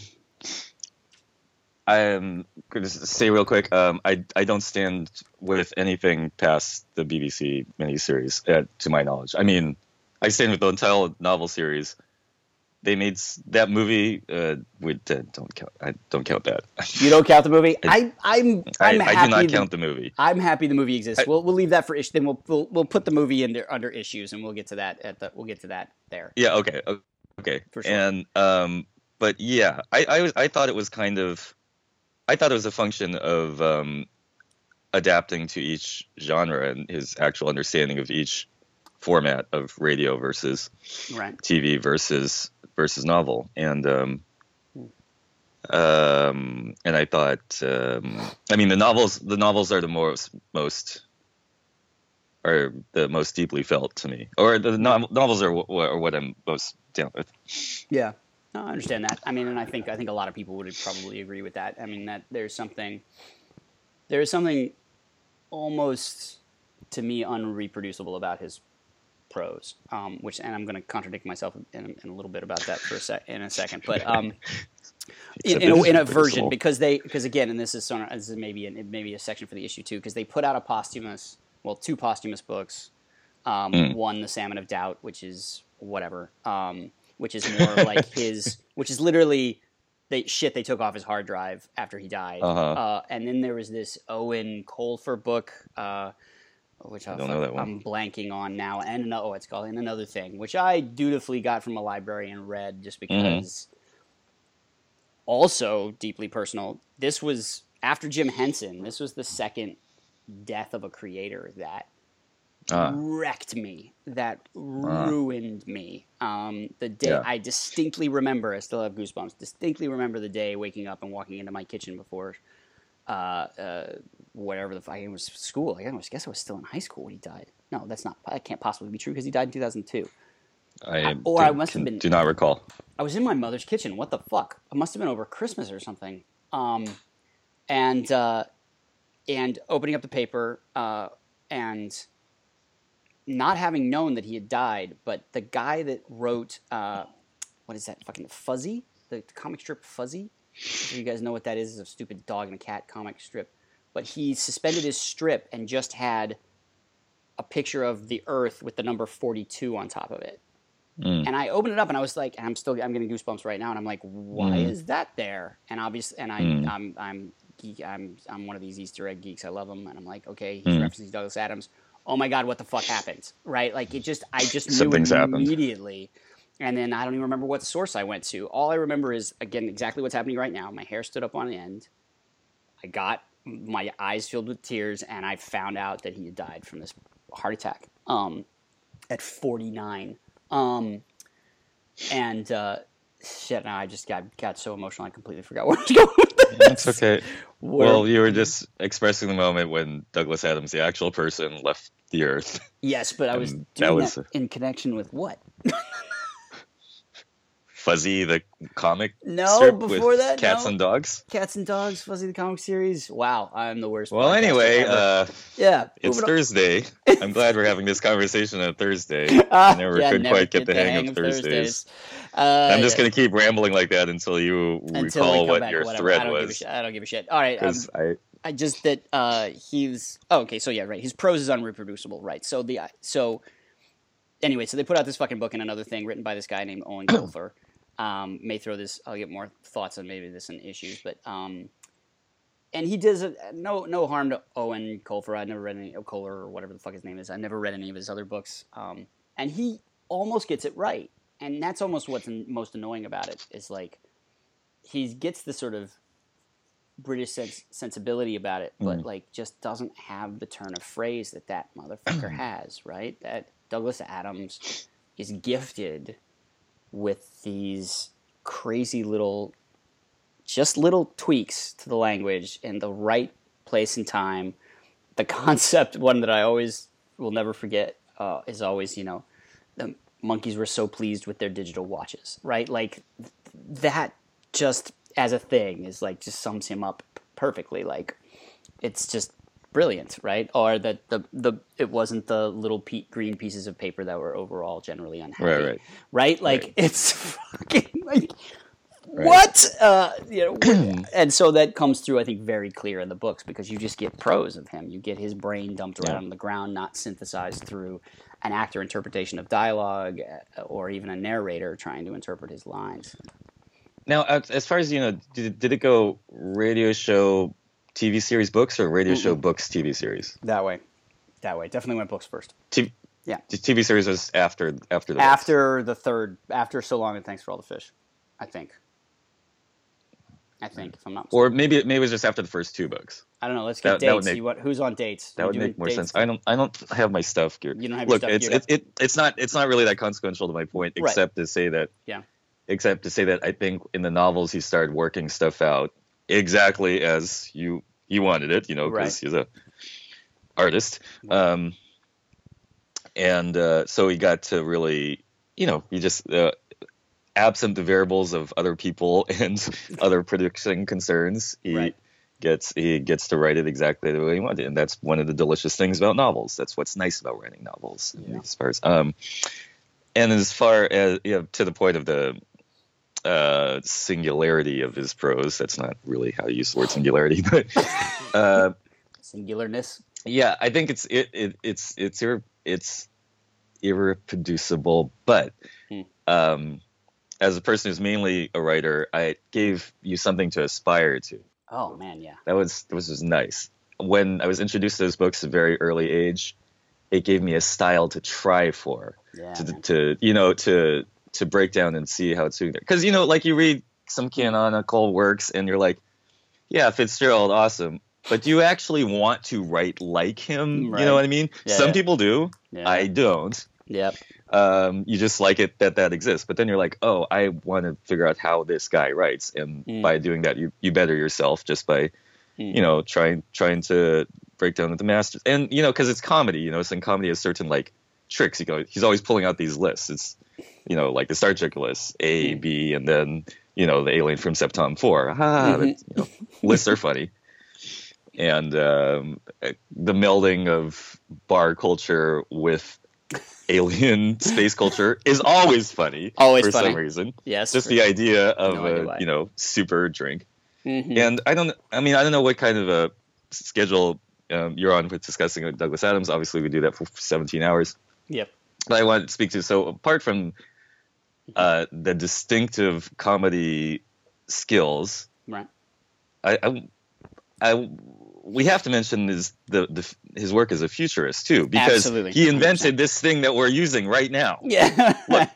I'm going to say real quick, um, I I don't stand with anything past the BBC miniseries, uh, to my knowledge. I mean, I stand with the entire novel series. They made that movie. Uh, with uh, don't count. I don't count that. You don't count the movie. I, I'm I, I'm I happy. do not count the movie. I'm happy the movie exists. I- we'll we'll leave that for issue. Then we'll, we'll we'll put the movie in there under issues, and we'll get to that at the we'll get to that there. Yeah. Okay. Okay. For sure. And um, but yeah, I I was I thought it was kind of, I thought it was a function of um, adapting to each genre and his actual understanding of each format of radio versus Right. TV versus versus novel, and um, um, and I thought, um, I mean, the novels the novels are the most most are the most deeply felt to me, or the no- novels are, wh- are what I'm most down with. Yeah. No, I understand that. I mean, and I think I think a lot of people would probably agree with that. I mean, that there's something there is something almost to me unreproducible about his prose, um, which and I'm going to contradict myself in, in a little bit about that for a sec in a second, but um, in, in, a, in a version because they because again, and this is sort of, this is maybe an, maybe a section for the issue too because they put out a posthumous, well, two posthumous books. Um, Mm. One, The Salmon of Doubt, which is whatever, um, which is more like his, which is literally they shit they took off his hard drive after he died. Uh-huh. Uh, and then there was this Eoin Colfer book, uh, which I don't know that one. I'm blanking on now, and another, oh, it's called and another thing, which I dutifully got from a library and read just Mm-hmm. because. Also deeply personal. This was after Jim Henson. This was the second death of a creator that Ah. wrecked me. That ruined me. Um, the day Yeah. I distinctly remember, I still have goosebumps. Distinctly remember the day waking up and walking into my kitchen before, uh, uh, whatever the fuck it was school. I guess- I was still in high school when he died. No, that's not. That can't possibly be true because he died in two thousand two. I or do, I must have been- do not recall. I was in my mother's kitchen. What the fuck? It must have been over Christmas or something. Um, and uh, and opening up the paper uh, and not having known that he had died, but the guy that wrote uh, what is that fucking Fuzzy, the, comic strip Fuzzy. If you guys know what that is, it's a stupid dog and a cat comic strip. But he suspended his strip and just had a picture of the Earth with the number forty-two on top of it. Mm. And I opened it up and I was like, and I'm still I'm getting goosebumps right now, and I'm like, why Mm. is that there? And obviously, and I Mm. I'm I'm geek, I'm I'm one of these Easter egg geeks. I love them, and I'm like, okay, he's Mm. referencing Douglas Adams. Oh my god, what the fuck happened? Right? Like it just I just knew Something's happened. immediately. And then I don't even remember what source I went to. All I remember is again exactly what's happening right now. My hair stood up on end. I got my eyes filled with tears, and I found out that he had died from this heart attack um, at 49. Um, and uh, shit, now I just got got so emotional, I completely forgot where I was going. With this. That's okay. Where- Well, you were just expressing the moment when Douglas Adams, the actual person, left the Earth. yes, but I was doing that that, was- in connection with what? Fuzzy, the comic No, before that, cats no. and dogs. Cats and Dogs, Fuzzy the Comic Series. Wow, I'm the worst. Well, anyway, uh, yeah, it's. Thursday. I'm glad we're having this conversation on Thursday. Ah, I never yeah, could never quite get the hang, of Thursdays. Thursdays. Uh, I'm just going to keep rambling like that until you until recall what your whatever. thread I don't give a was. shit. I don't give a shit. All right, um, I, I just that uh, he's oh, okay. So yeah, right. His prose is unreproducible, right? So the so anyway, so they put out this fucking book and another thing written by this guy named Eoin Colfer, Um, may throw this. I'll get more thoughts on maybe this and issues, but um, and he does a, no no harm to Eoin Colfer. I never read any Kohler or whatever the fuck his name is. I never read any of his other books. Um, and he almost gets it right, and that's almost what's most annoying about it is like he gets the sort of British sens- sensibility about it, but Mm. like just doesn't have the turn of phrase that that motherfucker has. Right? That Douglas Adams is gifted with these crazy little, just little tweaks to the language in the right place and time. The concept, one that I always will never forget, uh, is always you know, the monkeys were so pleased with their digital watches, right? Like th- that just as a thing is like just sums him up perfectly. Like it's just brilliant, right? Or that the the it wasn't the little pe- green pieces of paper that were overall generally unhappy, Right, right. right? Like Right. it's fucking like Right. what uh, you know, and so that comes through. I think very clear in the books because you just get prose of him. You get his brain dumped right Yeah. on the ground, not synthesized through an actor interpretation of dialogue uh, or even a narrator trying to interpret his lines. Now, as as far as you know, did, did it go radio show, TV series, books, or radio show, books, TV series? That way, that way. Definitely went books first. T- Yeah. the TV series was after after the books. After the third, after so long and thanks for all the fish, I think. I think if I'm not. or maybe it- maybe it was just after the first two books. I don't know. Let's get that- that dates. make- You want, who's on dates? That would make more dates? sense. I don't I don't have my stuff geared. You don't have your Look, stuff it's geared it, it it's not it's not really that consequential to my point, Right. except to say that Yeah. except to say that I think in the novels he started working stuff out exactly as you you wanted it, you know, because Right. he's a artist. Um, and uh, so he got to really, you know, he just uh, absent the variables of other people and other production concerns, he Right. gets he gets to write it exactly the way he wanted, and that's one of the delicious things about novels. That's what's nice about writing novels. Yeah. As far as um, and as far as you know, to the point of the uh, singularity of his prose. That's not really how you use the word singularity, but uh, Singularness. yeah, I think it's it, it it's it's ir- it's irreproducible. But Hmm. um, as a person who's mainly a writer, I gave you something to aspire to. Oh man, yeah. That was that was just nice. When I was introduced to those books at a very early age, it gave me a style to try for Yeah. to, man. to you know to to break down and see how it's doing there because you know like you read some canonical works and you're like yeah Fitzgerald awesome but do you actually want to write like him Right. you know what I mean Yeah, some yeah. people do Yeah. I don't Yep. um, you just like it that that exists but then you're like oh I want to figure out how this guy writes and Mm. by doing that you you better yourself just by Mm. you know trying trying to break down with the masters and you know because it's comedy you know so in comedy has certain like tricks you go he's always pulling out these lists it's you know like the star trek list a Mm. and then you know the alien from septom 4 ah, but, you know, lists are funny and um, the melding of bar culture with alien space culture is always funny Always for funny. some reason Yes. just the idea of No a why. you know super drink Mhm. and I don't. I mean, I don't know what kind of a schedule um, you're on with discussing with Douglas Adams. Obviously, we do that for 17 hours. Yep. But I want to speak to. So apart from uh, the distinctive comedy skills, Right. I, I, I we have to mention his the, the his work as a futurist too, because Absolutely. he invented this thing that we're using right now. Yeah. Look.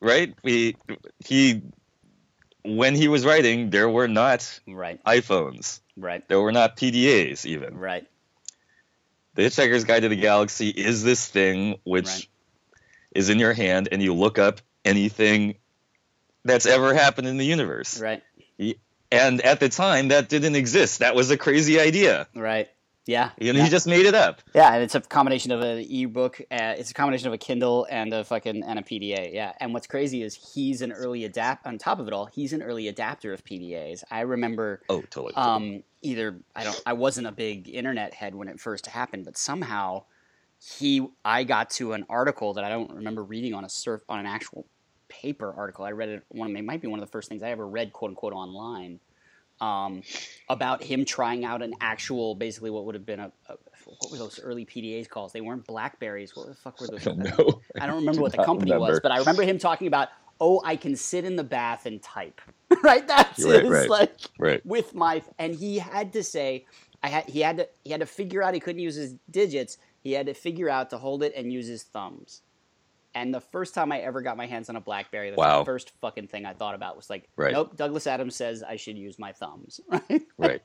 Right? We he when he was writing, there were not right. iPhones. Right. There were not PDAs even. Right. The Hitchhiker's Guide to the Galaxy is this thing which Right. is in your hand, and you look up anything that's ever happened in the universe. Right. And at the time, that didn't exist. That was a crazy idea. Right. Yeah. And yeah. he just made it up. Yeah, and it's a combination of an ebook. Uh, it's a combination of a Kindle and a fucking and a PDA. Yeah, and what's crazy is he's an early adapt. On top of it all, he's an early adapter of PDAs. I remember Oh, totally. um, either I don't I wasn't a big internet head when it first happened, but somehow he I got to an article that I don't remember reading on a surf on an actual paper article. I read it one of it might be one of the first things I ever read quote unquote online um, about him trying out an actual, basically what would have been a, a what were those early PDAs calls? They weren't Blackberries. What the fuck were those? I don't know. I don't remember what the company was, but I remember him talking about, oh, I can sit in the bath and type. right? That's Right, his, right. like Right. with my and he had to say I had he had to he had to figure out he couldn't use his digits. He had to figure out to hold it and use his thumbs. And the first time I ever got my hands on a BlackBerry, that's Wow. the first fucking thing I thought about was like, Right. nope, Douglas Adams says I should use my thumbs. Right? Right.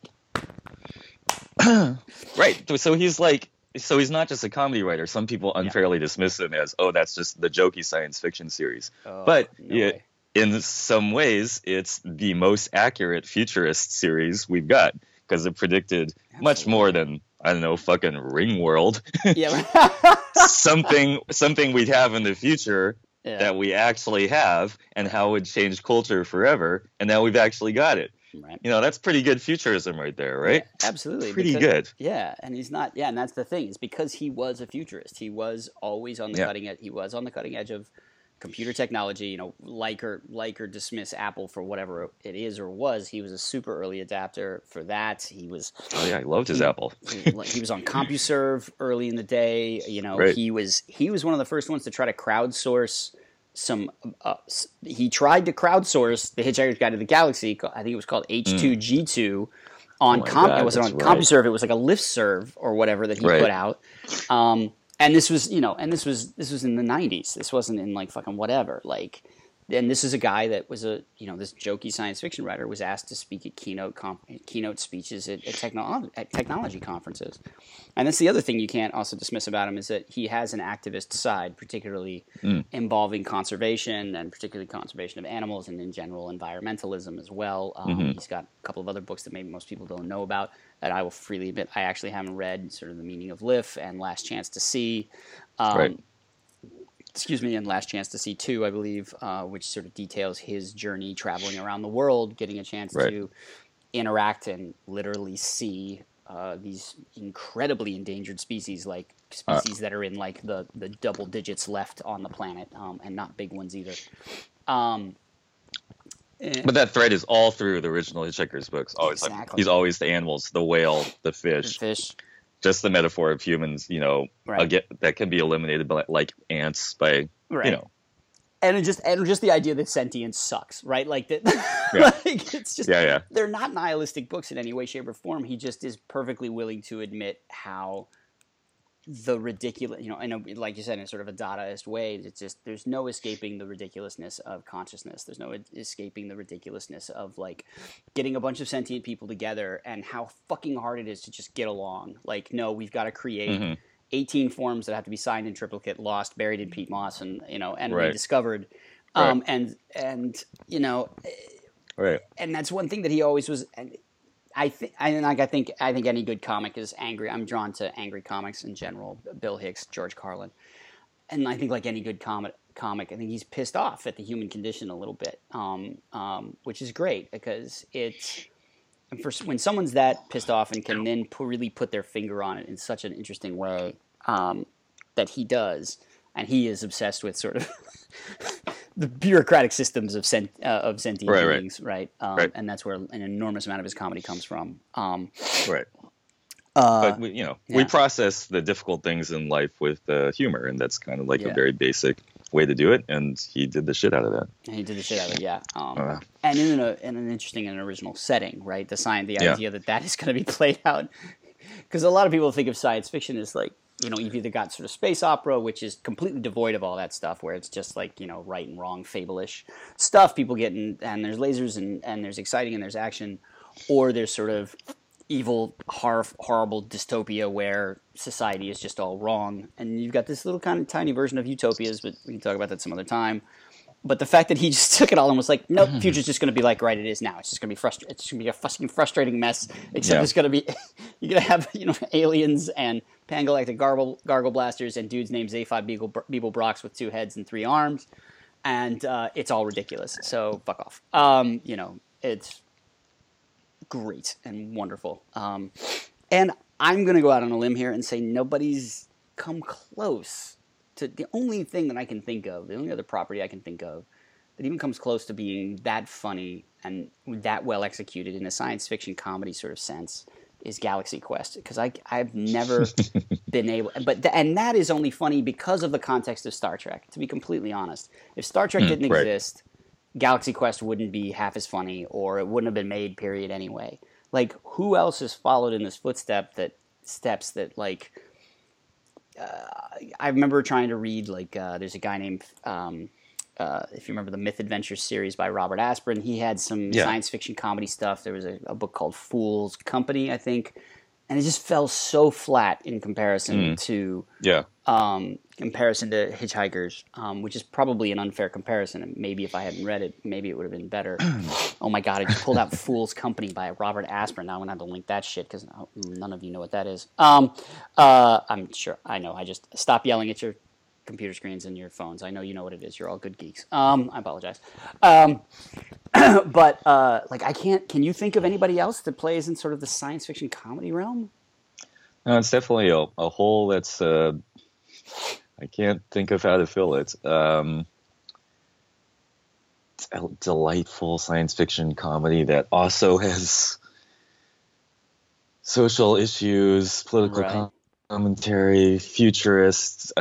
right. So he's like, so he's not just a comedy writer. Some people unfairly dismiss him as, oh, that's just the jokey science fiction series. Oh, But no yeah, way. in some ways, it's the most accurate futurist series we've got because it predicted much more than I don't know, fucking Ringworld, yeah, something something we'd have in the future yeah. that we actually have, and how it would change culture forever, and now we've actually got it. right. You know, that's pretty good futurism right there, right? Yeah, absolutely. Pretty because- good. Yeah, and he's not. Yeah, and that's the thing is because he was a futurist. He was always on the Yeah. cutting edge. He was on the cutting edge of computer technology. You know, like or like or dismiss Apple for whatever it is or was. He was a super early adapter for that. He was Oh yeah, I loved his He- Apple. he, he was on CompuServe early in the day. You know, Right. he was he was one of the first ones to try to crowdsource some. Uh, he tried to crowdsource the Hitchhiker's Guide to the Galaxy. I think it was called H two G two. On. Oh com- God, it wasn't on right. CompuServe. It was like a listserv or whatever that he Right. put out. Um, and this was you know, and this was this was in the '90s. This wasn't in like fucking whatever. Like and this is a guy that was a you know this jokey science fiction writer was asked to speak at keynote com- keynote speeches at, at, techno- at technology conferences. And that's the other thing you can't also dismiss about him is that he has an activist side particularly involving conservation and particularly conservation of animals and in general environmentalism as well. Um, he's got a couple of other books that maybe most people don't know about that i will freely admit i actually haven't read sort of the meaning of liff and last chance to see. Um, Right. Excuse me, and Last Chance to See Two, I believe, uh, which sort of details his journey traveling around the world, getting a chance Right. to interact and literally see uh, these incredibly endangered species, like Uh. species that are in like the, the double digits left on the planet, um, and not big ones either. Um, eh, But that thread is all through the original Hitchhiker's books. Always, like, he's always the animals, the whale, the fish. fish, Just the metaphor of humans, you know, Right. again, that can be eliminated by like ants by, right? you know, and it just and just the idea that sentience sucks, right? Like that, Yeah. like it's just yeah, yeah, they're not nihilistic books in any way, shape, or form. He just is perfectly willing to admit how the ridiculous, you know, in a, like you said, in sort of a Dadaist way, it's just there's no escaping the ridiculousness of consciousness. There's no escaping the ridiculousness of like getting a bunch of sentient people together and how fucking hard it is to just get along. Like, no, we've got to create. Mhm. 18 forms that have to be signed in triplicate, lost, buried in peat moss, and you know, and Right. rediscovered. Um, and and you know, right. and that's one thing that he always was. And I think, like, I think, I think any good comic is angry. I'm drawn to angry comics in general. Bill Hicks, George Carlin, and I think like any good comic, comic, I think he's pissed off at the human condition a little bit, um, um, which is great because it's. For when someone's that pissed off and can then pu- really put their finger on it in such an interesting way um, that he does, and he is obsessed with sort of the bureaucratic systems of sent, uh, of sentient Right, right. beings, right? Um, Right. And that's where an enormous amount of his comedy comes from. Um, Right. uh, but we, you know, we process the difficult things in life with uh, humor, and that's kind of like Yeah. a very basic way to do it. And he did the shit out of that. and he did the shit out of it, yeah. Um, Uh. and in, a, in an interesting and original setting, right? The science, the Yeah. idea that that is going to be played out, because a lot of people think of science fiction as like, you know, you've either got sort of space opera, which is completely devoid of all that stuff, where it's just like you know right and wrong, fable-ish stuff. People get in, and there's lasers and and there's exciting and there's action, or there's sort of evil, hor- horrible dystopia where society is just all wrong, and you've got this little kind of tiny version of utopias, but we can talk about that some other time. But the fact that he just took it all and was like, "Nope, future's just going to be like right it is now. It's just going to be frustrating. It's going to be a fucking frustrating mess. Except Yeah. it's going to be you're going to have you know aliens and pangalactic gargle gargle blasters and dudes named Zaphod Beagle Beeblebrox with two heads and three arms, and uh, it's all ridiculous. So fuck off. Um, you know, it's great and wonderful. Um, and I'm going to go out on a limb here and say nobody's come close to the only thing that I can think of, the only other property I can think of that even comes close to being that funny and that well executed in a science fiction comedy sort of sense is Galaxy Quest because I I've never been able but th- and that is only funny because of the context of Star Trek to be completely honest if Star Trek hmm, didn't right. exist Galaxy Quest wouldn't be half as funny or it wouldn't have been made period anyway like who else has followed in this footstep that steps that like I remember trying to read like uh, there's a guy named um, uh, if you remember the Myth Adventures series by Robert Asprin, he had some Yeah. science fiction comedy stuff. There was a, a book called Phule's Company, I think, and it just fell so flat in comparison to Yeah. Um, comparison to Hitchhikers, um, which is probably an unfair comparison. And maybe if I hadn't read it, maybe it would have been better. oh my god, I just pulled out Phule's Company by Robert Asprin. Now I'm gonna have to link that shit because none of you know what that is. Um, uh, I'm sure I know. I just stop yelling at your computer screens and your phones. I know you know what it is. You're all good geeks. Um, I apologize. Um, but uh, like I can't. Can you think of anybody else that plays in sort of the science fiction comedy realm? No, it's definitely a, a hole that's uh, I can't think of how to fill it. Um, it's a delightful science fiction comedy that also has social issues, political Right. commentary, futurists.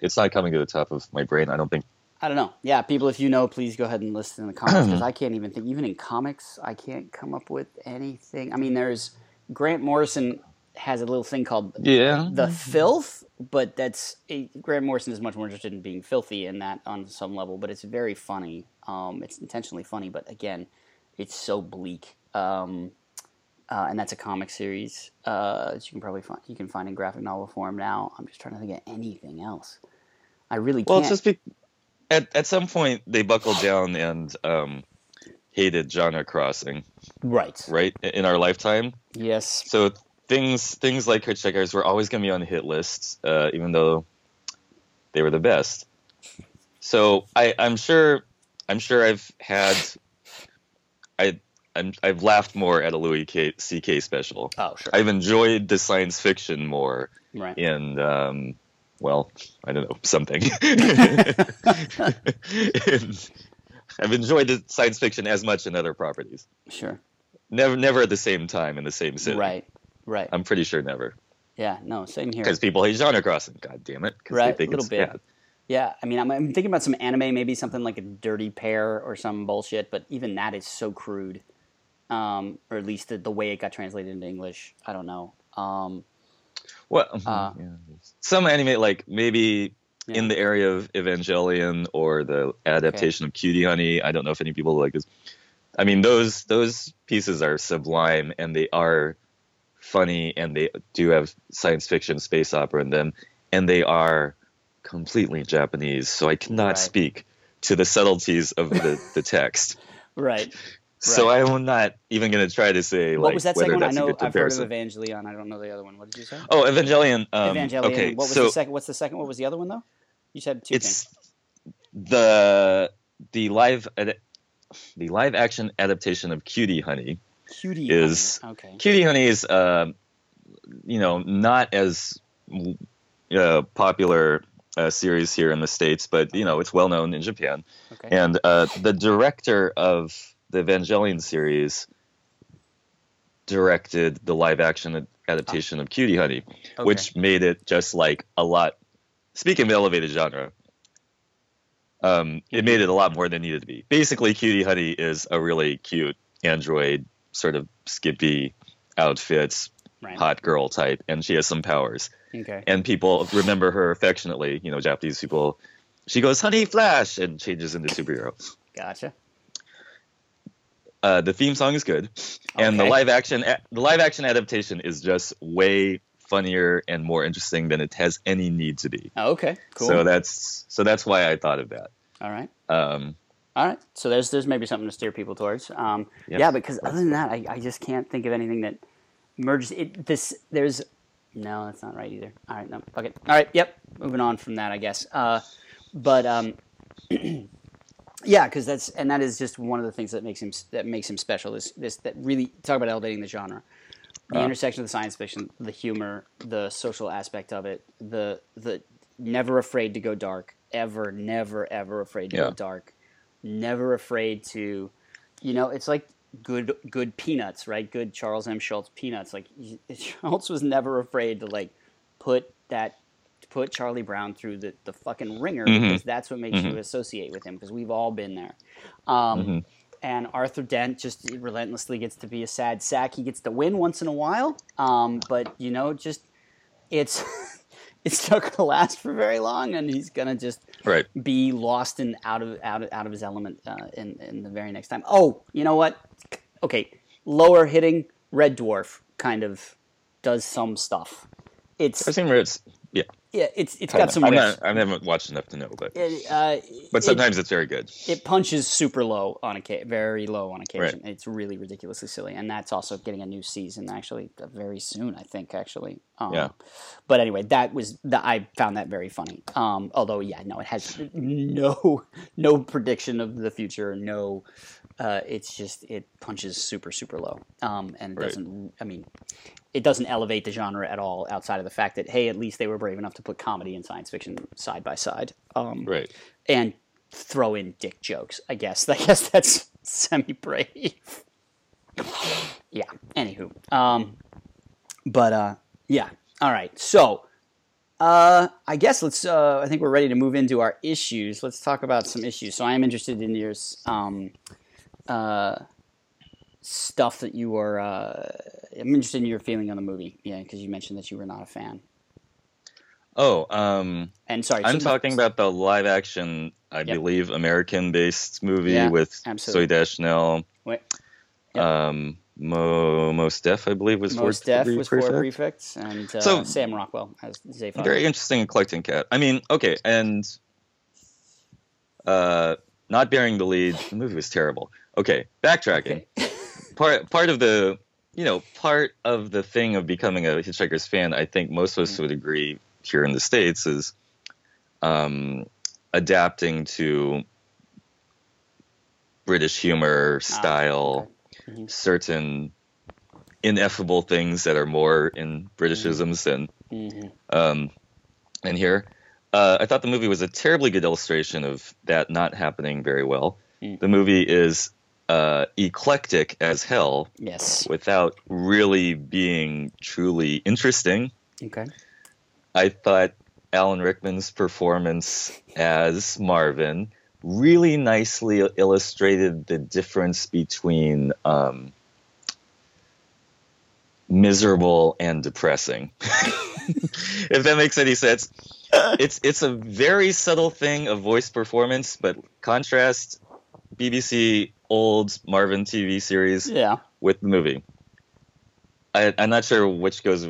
It's not coming to the top of my brain. I don't think. I don't know. Yeah, people, if you know, please go ahead and list in the comments because I can't even think. Even in comics, I can't come up with anything. I mean, there's Grant Morrison has a little thing called Yeah. the filth, but that's Grant Morrison is much more interested in being filthy in that on some level. But it's very funny. Um, it's intentionally funny, but again, it's so bleak. Um, uh, and that's a comic series uh, that you can probably find. You can find in graphic novel form now. I'm just trying to think of anything else. I really Well, can't. it's just be- at at some point they buckled down and um, hated genre crossing, right. right? In our lifetime. Yes. So things things like Hitchhikers were always going to be on the hit list, uh, even though they were the best. So I, I'm sure I'm sure I've had I I'm, I've laughed more at a Louis K, C.K. special. Oh, sure. I've enjoyed the science fiction more right. in um, well I don't know something. And I've enjoyed the science fiction as much in other properties. Sure. Never never at the same time in the same city. Right. Right. I'm pretty sure never. yeah. No. Same here. Because people hate genre crossing. God damn it. Right, a little bit. bad. Yeah. I mean, I'm, I'm thinking about some anime, maybe something like a Dirty Pair or some bullshit, but even that is so crude. Um, or at least the, the way it got translated into English. I don't know. Um, Well, Uh, yeah. some anime, like maybe Yeah. in the area of Evangelion or the adaptation of Cutie Honey. I don't know if any people like this. I mean, those those pieces are sublime and they are funny and they do have science fiction, space opera in them, and they are completely Japanese. So I cannot Right. speak to the subtleties of the, the text. right. So Right. I'm not even going to try to say What like was that whether second one? I know I've heard of. Evangelion. I don't know the other one. What did you say? Oh, Evangelion. Um, Evangelion. Okay, what was so the second? What's the second? What was the other one though? You said two it's things. the the live the live action adaptation of Cutie Honey. Cutie is- Honey. okay. Cutie Honey is, uh, you know, not as uh, popular uh, series here in the states, but you know, it's well known in Japan. Okay. And uh, the director of the Evangelion series directed the live action adaptation of Cutie Honey, Okay. which made it just like a lot. Speaking of elevated genre, um, it made it a lot more than it needed to be. Basically, Cutie Honey is a really cute android, sort of skippy outfits, right. hot girl type, and she has some powers. Okay. And people remember her affectionately. You know, Japanese people. She goes, "Honey Flash," and changes into superhero. Gotcha. Uh, the theme song is good, and the live action the live action adaptation is just way funnier and more interesting than it has any need to be. Oh, okay. Cool. So that's so that's why I thought of that. All right. Um, All right. So there's there's maybe something to steer people towards. Um, Yes. Yeah, because other than that, I, I just can't think of anything that merges it. This there's no, that's not right either. All right, no. Okay. All right. Yep. Moving on from that, I guess. Uh, but um, yeah, because that's and that is just one of the things that makes him that makes him special. Is this that really talk about elevating the genre, the Uh. intersection of the science fiction, the humor, the social aspect of it, the the never afraid to go dark, ever, never, ever afraid to Yeah. go dark. Never afraid to, you know, it's like good good peanuts, right? Good Charles M. Schulz peanuts. Like Schulz was never afraid to like put that put Charlie Brown through the, the fucking ringer Mhm. because that's what makes Mhm. you associate with him because we've all been there. Um, Mhm. And Arthur Dent just relentlessly gets to be a sad sack. He gets to win once in a while, um, but you know, just it's it's not gonna last for very long, and he's gonna just Right. be lost and out of out of, out of his element uh, in in the very next time. Oh, you know what? Okay, lower hitting Red Dwarf kind of does some stuff. It's I've seen Ritz. Yeah. Yeah, it's it's got some I'm not, I haven't watched enough to know, but It, uh, but it- sometimes it's very good. it punches super low on a very low on occasion. It's really ridiculously silly, and that's also getting a new season actually uh, very soon. I think actually. Um, Yeah. But anyway, that was the, I found that very funny. Um, although, yeah, no, it has no no prediction of the future. No, uh, it's just it punches super super low, um, and it Right. doesn't. I mean, it doesn't elevate the genre at all. Outside of the fact that hey, at least they were brave enough to put comedy and science fiction side by side. Um, Right. and throw in dick jokes. I guess. I guess that's semi brave. yeah. Anywho, um, but uh, yeah. All right. So, uh, I guess let's. Uh, I think we're ready to move into our issues. Let's talk about some issues. So, I am interested in your um, uh, stuff that you were. Uh, I'm interested in your feeling on the movie. Yeah, because you mentioned that you were not a fan. Oh, um, And sorry, I'm talking about the live action, I Yep. believe, American based movie Yeah, with absolutely. Zooey Deschanel. Wait. Yep. Um, Mo Mos Def, I believe, was Mos Def was four prefects, and uh, So- Sam Rockwell as Zaphod. Very interesting eclectic cat. I mean, okay, and uh, not bearing the lead, the movie was terrible. Okay, backtracking. Okay. Part part of the you know part of the thing of becoming a Hitchhiker's fan, I think most of us Mm-hmm. would agree here in the states is um, adapting to British humor style, Ah, okay. Mhm. certain ineffable things that are more in Britishisms than Mhm. um, and here. Uh, I thought the movie was a terribly good illustration of that not happening very well. Mm. The movie is uh, eclectic as hell Yes. without really being truly interesting. Okay. I thought Alan Rickman's performance as Marvin really nicely illustrated the difference between um, miserable and depressing. if that makes any sense. It's it's a very subtle thing of voice performance, but contrast BBC old Marvin TV series Yeah. with the movie. I, I'm not sure which goes.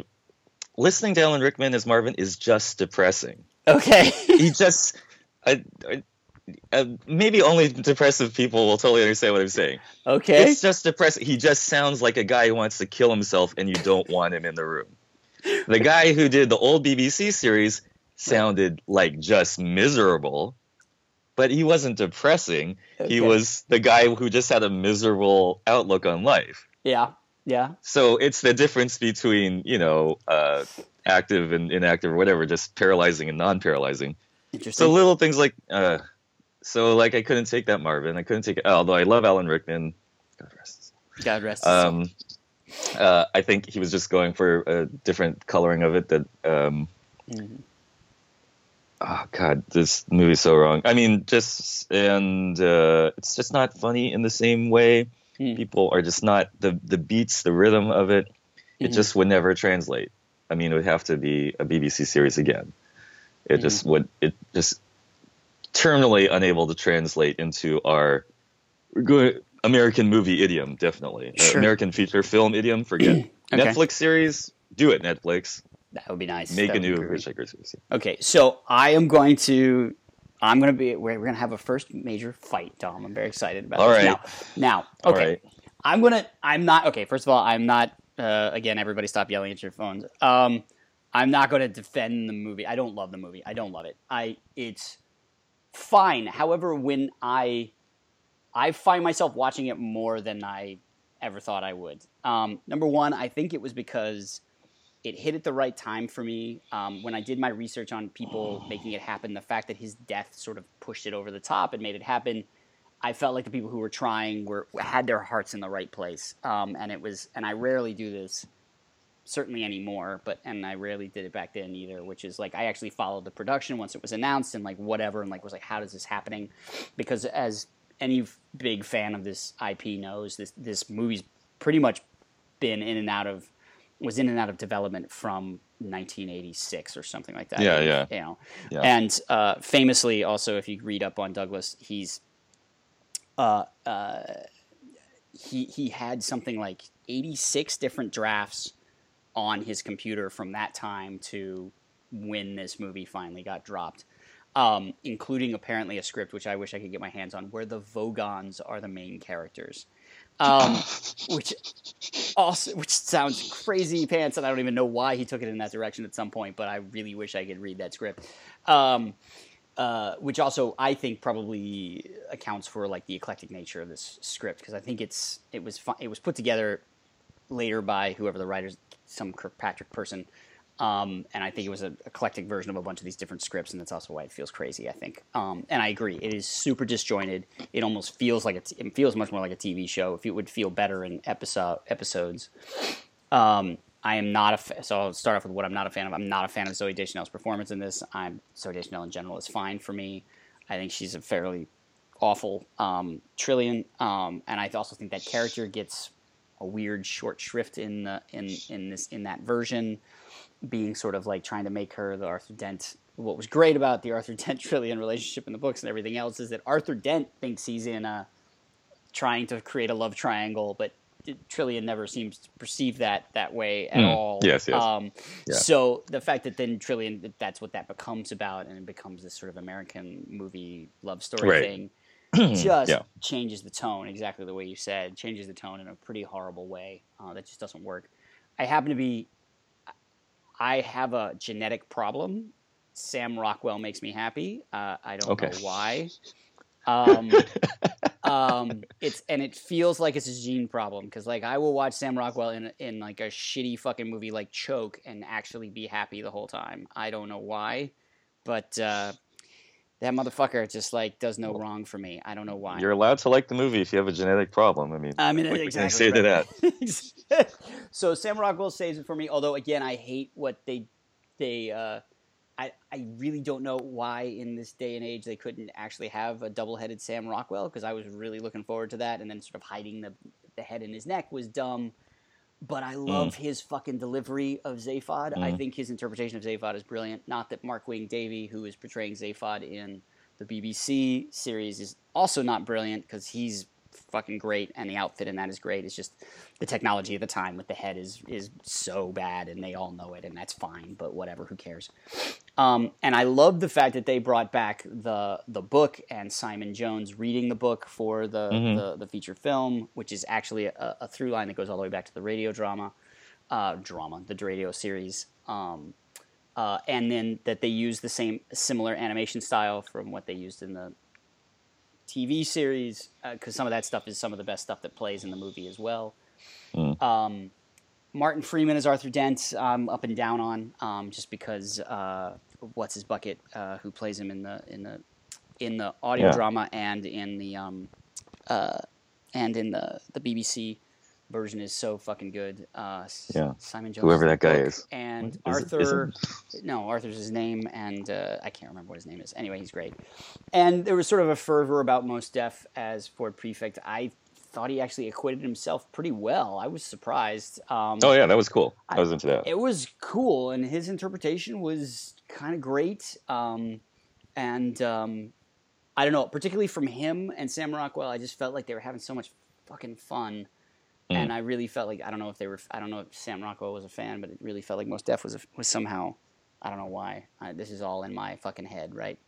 Listening to Alan Rickman as Marvin is just depressing. Okay. He just, I, I, uh, maybe only depressive people will totally understand what I'm saying. okay. It's just depressing. He just sounds like a guy who wants to kill himself, and you don't want him in the room. The guy who did the old BBC series sounded like just miserable, but he wasn't depressing. He was the guy who just had a miserable outlook on life. Yeah. Yeah. So it's the difference between, you know, uh, active and inactive or whatever, just paralyzing and non-paralyzing. Interesting. So little things like, uh, so like I couldn't take that Marvin. I couldn't take it, although I love Alan Rickman. God rest. God rest. Um, uh, I think he was just going for a different coloring of it. That, um, Mhm. Oh God, this movie's so wrong. I mean, just and uh, it's just not funny in the same way. Hmm. People are just not the the beats, the rhythm of it. It Mhm. just would never translate. I mean, it would have to be a BBC series again. It just Mm-hmm. would. It just terminally unable to translate into our good American movie idiom. Definitely, Uh, Sure. American feature film idiom. Forget Okay. Netflix series. Do it, Netflix. That would be nice. Make That a new great. Hitchhiker. Okay, so I am going to. I'm going to be. We're, we're going to have a first major fight, Dom. I'm very excited about All this. right. Now, now, okay. right. I'm gonna. I'm not. Okay. First of all, I'm not. Uh, again, everybody, stop yelling at your phones. Um, I'm not going to defend the movie. I don't love the movie. I don't love it. I. It's fine. However, when I, I find myself watching it more than I ever thought I would. Um, number one, I think it was because it hit at the right time for me. Um, when I did my research on people making it happen, the fact that his death sort of pushed it over the top and made it happen. I felt like the people who were trying were had their hearts in the right place, um, and it was. And I rarely do this, certainly anymore. But and I rarely did it back then either. Which is like I actually followed the production once it was announced and like whatever, and like was like, how does this happening? Because as any big fan of this IP knows, this this movie's pretty much been in and out of was in and out of development from 1986 or something like that. Yeah, yeah. You know, Yeah. and uh, famously, also, if you read up on Douglas, he's uh, uh, he he had something like 86 different drafts on his computer from that time to when this movie finally got dropped. Um, including apparently a script which I wish I could get my hands on, where the Vogons are the main characters, um, which also which sounds crazy pants, and I don't even know why he took it in that direction at some point. But I really wish I could read that script. Um, uh, which also I think probably accounts for like the eclectic nature of this script because I think it's it was fu- it was put together later by whoever the writers, some Kirkpatrick person, um, and I think it was an eclectic version of a bunch of these different scripts, and that's also why it feels crazy. I think, um, and I agree, it is super disjointed. It almost feels like a it feels much more like a TV show. If it would feel better in episode episodes. Um, I am not a fa- so I'll start off with what I'm not a fan of. I'm not a fan of Zooey Deschanel's performance in this. I'm Zooey Deschanel in general is fine for me. I think she's a fairly awful um, Trillian, um, and I also think that character gets a weird short shrift in the in in this in that version, being sort of like trying to make her the Arthur Dent. What was great about the Arthur Dent Trillian relationship in the books and everything else is that Arthur Dent thinks he's in a trying to create a love triangle, but Trillian never seems to perceive that that way at Mm. all. Yes, yes. Um, Yeah. So the fact that then Trillian, that's what that becomes about, and it becomes this sort of American movie love story Right. thing, just Yeah. changes the tone exactly the way you said. Changes the tone in a pretty horrible way. Uh, that just doesn't work. I happen to be. I have a genetic problem. Sam Rockwell makes me happy. Uh, I don't Okay. know why. Um, um, it's and it feels like it's a gene problem because like I will watch Sam Rockwell in in like a shitty fucking movie like Choke and actually be happy the whole time. I don't know why, but uh, that motherfucker just like does no wrong for me. I don't know why. You're allowed to like the movie if you have a genetic problem. I mean, I mean, what exactly. can I say to right. that? so Sam Rockwell saves it for me. Although again, I hate what they they. Uh, I I really don't know why in this day and age they couldn't actually have a double-headed Sam Rockwell because I was really looking forward to that, and then sort of hiding the the head in his neck was dumb. But I love his fucking delivery of Zaphod. I Mm. think his interpretation of Zaphod is brilliant. Not that Mark Wing Davey, who is portraying Zaphod in the BBC series, is also not brilliant because he's fucking great and the outfit in that is great. It's just the technology of the time with the head is is so bad and they all know it and that's fine. But whatever, who cares? Um, and I love the fact that they brought back the the book and Simon Jones reading the book for the Mhm. the, the feature film, which is actually a, a through line that goes all the way back to the radio drama, uh, drama, the radio series. Um, uh, and then that they use the same similar animation style from what they used in the TV series, because some of that stuff is some of the best stuff that plays in the movie as well. Mm. Um, Martin Freeman as Arthur Dent, I'm up and down on, um, just because uh, what's his bucket, uh, who plays him in the in the in the audio Yeah. drama and in the um, uh, and in the the BBC version is so fucking good. Uh, Yeah. Simon Jones, Whoever that guy is. and Is Arthur. No, Arthur's his name, and uh, I can't remember what his name is. Anyway, he's great. And there was sort of a fervor about Mos Def as Ford Prefect. I thought he actually acquitted himself pretty well. I was surprised. Um, Oh yeah, that was cool. I, I- was into that. It was cool, and his interpretation was kind of great. Um, and um, I don't know, particularly from him and Sam Rockwell, I just felt like they were having so much fucking fun. Mm. And I really felt like I don't know if they were. I don't know if Sam Rockwell was a fan, but it really felt like Mos Def was a, was somehow. I don't know why. I, this is all in my fucking head, right?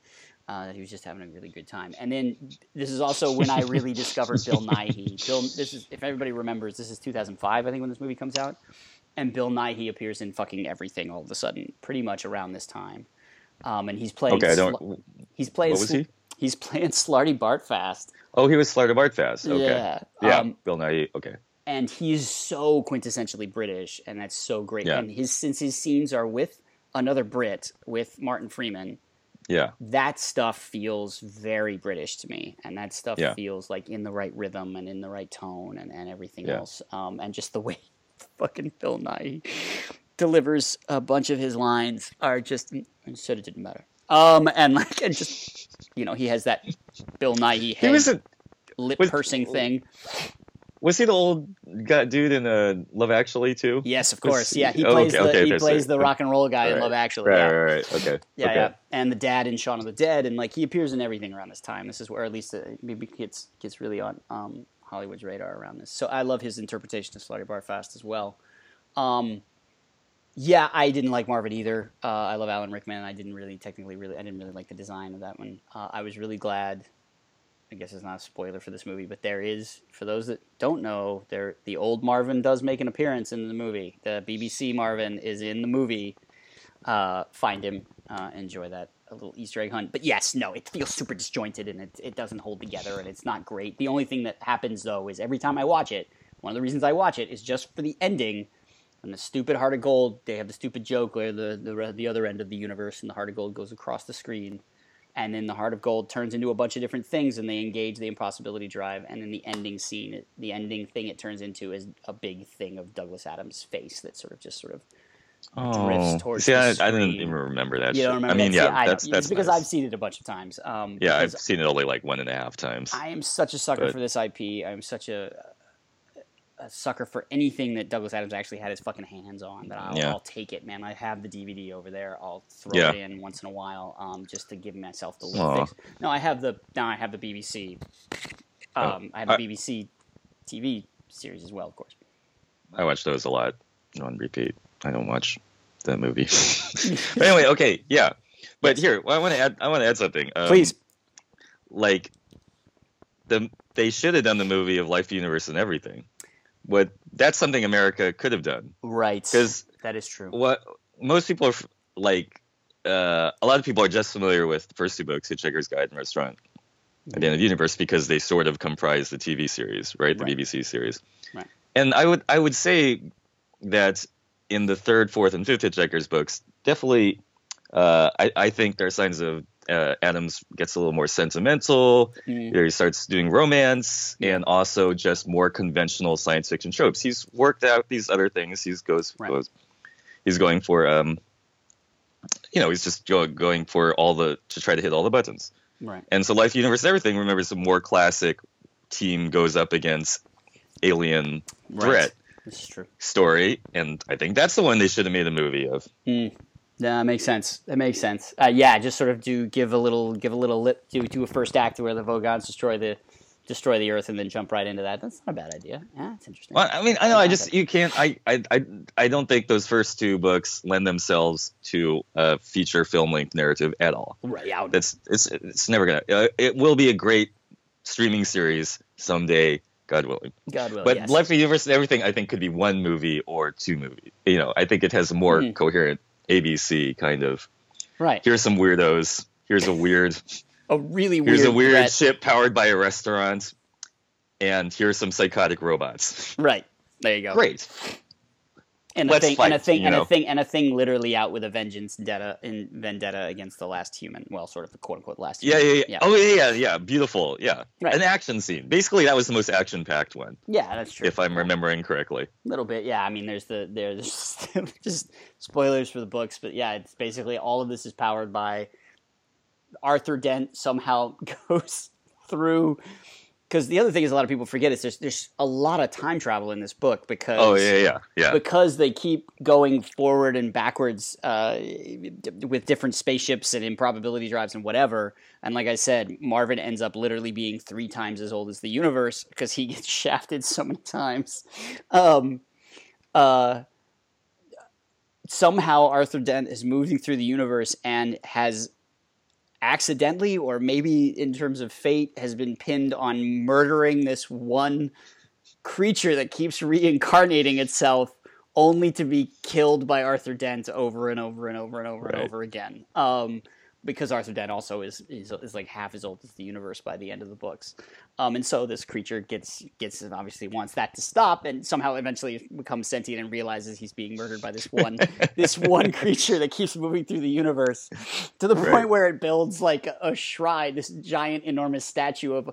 Uh, that he was just having a really good time. And then this is also when I really discovered Bill Nighy. Bill, this is if everybody remembers, this is 2005, I think, when this movie comes out, and Bill Nighy appears in fucking everything all of a sudden, pretty much around this time. Um, and he's playing. Okay, I don't. he's playing. What was Sl- he? He's playing Slartibartfast. Oh, he was Slartibartfast. Okay. Yeah. Yeah. Um, Bill Nighy. Okay. and he's so quintessentially British, and that's so great. Yeah. And his since his scenes are with another Brit, with Martin Freeman, Yeah. that stuff feels very British to me, and that stuff Yeah. feels like in the right rhythm and in the right tone and, and everything Yeah. else. Um, and just the way fucking Bill Nighy delivers a bunch of his lines are just said it didn't matter. Um, and like and just you know he has that Bill Nighy He was a, lip was- pursing thing. was he the old guy, dude in uh, Love Actually too? Yes, of was- course. Yeah, he oh, plays okay, the okay, he plays the rock and roll guy in Love Actually. Right, yeah. right, right. Okay. Yeah, okay. yeah, and the dad in Shaun of the Dead, and like he appears in everything around this time. This is where at least uh, maybe gets gets really on um, Hollywood's radar around this. So I love his interpretation of Slartibartfast as well. Um, yeah, I didn't like Marvin either. Uh, I love Alan Rickman, and I didn't really technically really I didn't really like the design of that one. Uh, I was really glad. I guess it's not a spoiler for this movie, but there is for those that don't know, there the old Marvin does make an appearance in the movie. The BBC Marvin is in the movie uh, find him, uh, enjoy that a little Easter egg hunt. But yes, no, it feels super disjointed and it it doesn't hold together and it's not great. The only thing that happens though is every time I watch it, one of the reasons I watch it is just for the ending. And the stupid heart of gold, they have the stupid joke where the the the other end of the universe and the heart of gold goes across the screen. And then the heart of gold turns into a bunch of different things, and they engage the impossibility drive. And then the ending scene, the ending thing it turns into is a big thing of Douglas Adams' face that sort of just sort of Oh, towards see, I, I didn't even remember that. you shit. don't remember I mean, that? yeah, See, I that's that's because nice. I've seen it a bunch of times. Um, Yeah, I've seen it only like one and a half times. I am such a sucker But- for this IP. I'm such a, a sucker for anything that Douglas Adams actually had his fucking hands on. That I'll, Yeah. I'll take it, man. I have the DVD over there. I'll throw Yeah. it in once in a while, um, just to give myself the Aw. fix. No, I have the now. I have the BBC. Oh. Um, I have the I- BBC TV series as well, of course. I watch those a lot on repeat. I don't watch the movie. but anyway, okay, yeah. But here, I want to add. I want to add something. Um, Please. Like, the they should have done the movie of Life, the Universe, and everything. What that's something America could have done Right. because that is true. what most people are like. Uh, a lot of people are just familiar with the first two books, Hitchhiker's Guide and Restaurant at the End of the Universe, because they sort of comprise the TV series, right? The Right. BBC series. Right. And I would I would say that in the third, fourth, and fifth Hitchhiker's books, definitely, uh, I, I think there are signs of uh, Adams gets a little more sentimental. Mm. He starts doing romance and also just more conventional science fiction tropes. He's worked out these other things. He's goes, Right. goes he's going for um, you know, he's just go, going for all the to try to hit all the buttons. Right. And so Life, Universe, and Everything remembers a more classic team goes up against alien Right. threat This is true. story, and I think that's the one they should have made a movie of. Yeah, that makes sense. That makes sense. Uh, yeah, just sort of do give a little, give a little lip, do do a first act where the Vogons destroy the destroy the Earth and then jump right into that. That's not a bad idea. Yeah, it's interesting. Well, I mean, I know, I just you can't. I, I, I, I don't think those first two books lend themselves to a feature film length narrative at all. Right, yeah, That's it's it's never gonna. Uh, it will be a great streaming series someday, God willing. God willing. But yes. Life, the Universe, and everything, I think could be one movie or two movies. You know, I think it has a more Mhm. coherent ABC kind of. right. Here's some weirdos. Here's a weird. A really weird. here's a weird threat. ship powered by a restaurant, and here's some psychotic robots. Right. There you go. Great. And a thing, and a thing, and a thing, and a thing, literally out with a vengeance, vendetta, in vendetta against the last human. Well, sort of the quote unquote last. Yeah, human. yeah, yeah. Oh, yeah, yeah, yeah. Beautiful. Yeah. Right. An action scene. Basically, that was the most action-packed one, yeah, that's true. if I'm remembering correctly. A little bit, yeah. I mean, there's the there's just spoilers for the books, but yeah, it's basically all of this is powered by Arthur Dent somehow goes through. Because the other thing is, a lot of people forget is there's there's a lot of time travel in this book because Oh, yeah, yeah, yeah. because they keep going forward and backwards uh, with different spaceships and improbability drives and whatever. And like I said, Marvin ends up literally being three times as old as the universe because he gets shafted so many times. Um, uh, somehow Arthur Dent is moving through the universe and has accidentally or maybe in terms of fate has been pinned on murdering this one creature that keeps reincarnating itself only to be killed by Arthur Dent over and over and over and over and over again. Um, because Arthur Dent also is, is is like half as old as the universe by the end of the books, um, and so this creature gets gets and obviously wants that to stop, and somehow eventually becomes sentient and realizes he's being murdered by this one this one creature that keeps moving through the universe to the point Right. where it builds like a shrine, this giant enormous statue of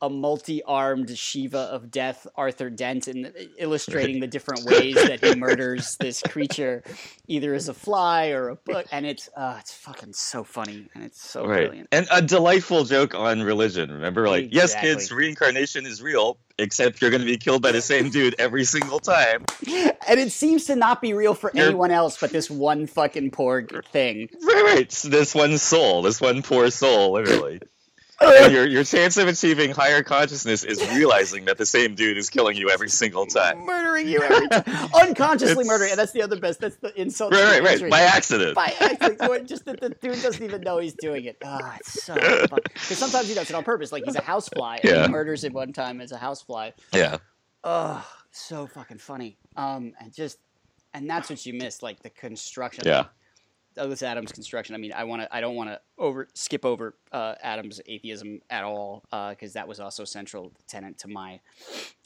a multi-armed Shiva of death, Arthur Dent, and illustrating the different ways that he murders this creature, either as a fly or a book. And it's uh, it's fucking so funny and it's so right. brilliant. And a delightful joke on religion. Remember, like, yes, kids, reincarnation is real, except you're going to be killed by the same dude every single time. And it seems to not be real for You're- anyone else but this one fucking poor thing. Right, right. So this one soul, this one poor soul, literally. And your your chance of achieving higher consciousness is realizing that the same dude is killing you every single time. Murdering you every time, unconsciously It's- murdering. And that's the other best. That's the insult. Right, right, right. By accident. by accident. Just that the dude doesn't even know he's doing it. Ah, it's so funny. because sometimes he does it on purpose. Like he's a housefly and he murders him one time as a housefly. Yeah. Oh, so fucking funny. Um, and just and that's what you miss, like the construction. Yeah. Douglas Adams' construction. I mean, I want to. I don't want to over skip over uh, Adams' atheism at all because that was also central tenant to my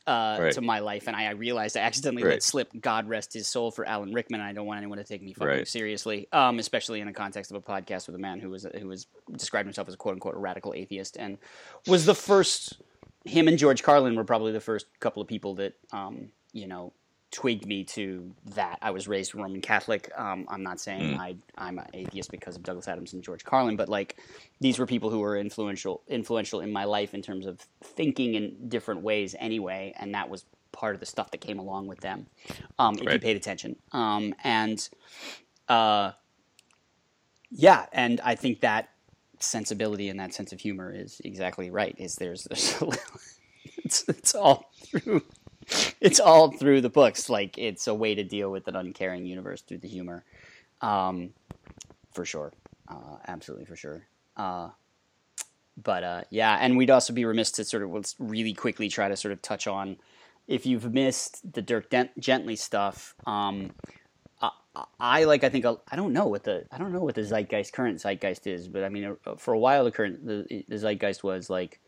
uh, Right. to my life. And I, I realized I accidentally Right. let slip "God rest his soul" for Alan Rickman. And I don't want anyone to take me fucking Right. seriously, um, especially in the context of a podcast with a man who was who was described himself as a quote unquote radical atheist and was the first. Him and George Carlin were probably the first couple of people that um, you know twigged me to that. I was raised Roman Catholic. Um, I'm not saying Mm. I, I'm an atheist because of Douglas Adams and George Carlin, but like these were people who were influential influential in my life in terms of thinking in different ways anyway, and that was part of the stuff that came along with them. Um, if you paid attention, um, and uh, yeah, and I think that sensibility and that sense of humor is exactly right. Is there's, there's it's it's all through it's all through the books. Like it's a way to deal with an uncaring universe through the humor, um, for sure, uh, absolutely for sure. Uh, but uh, yeah, and we'd also be remiss to sort of let's really quickly try to sort of touch on if you've missed the Dirk Dent- Gently stuff. Um, I, I like. I think I don't know what the I don't know what the zeitgeist current zeitgeist is, but I mean, uh, for a while the current the, the zeitgeist was like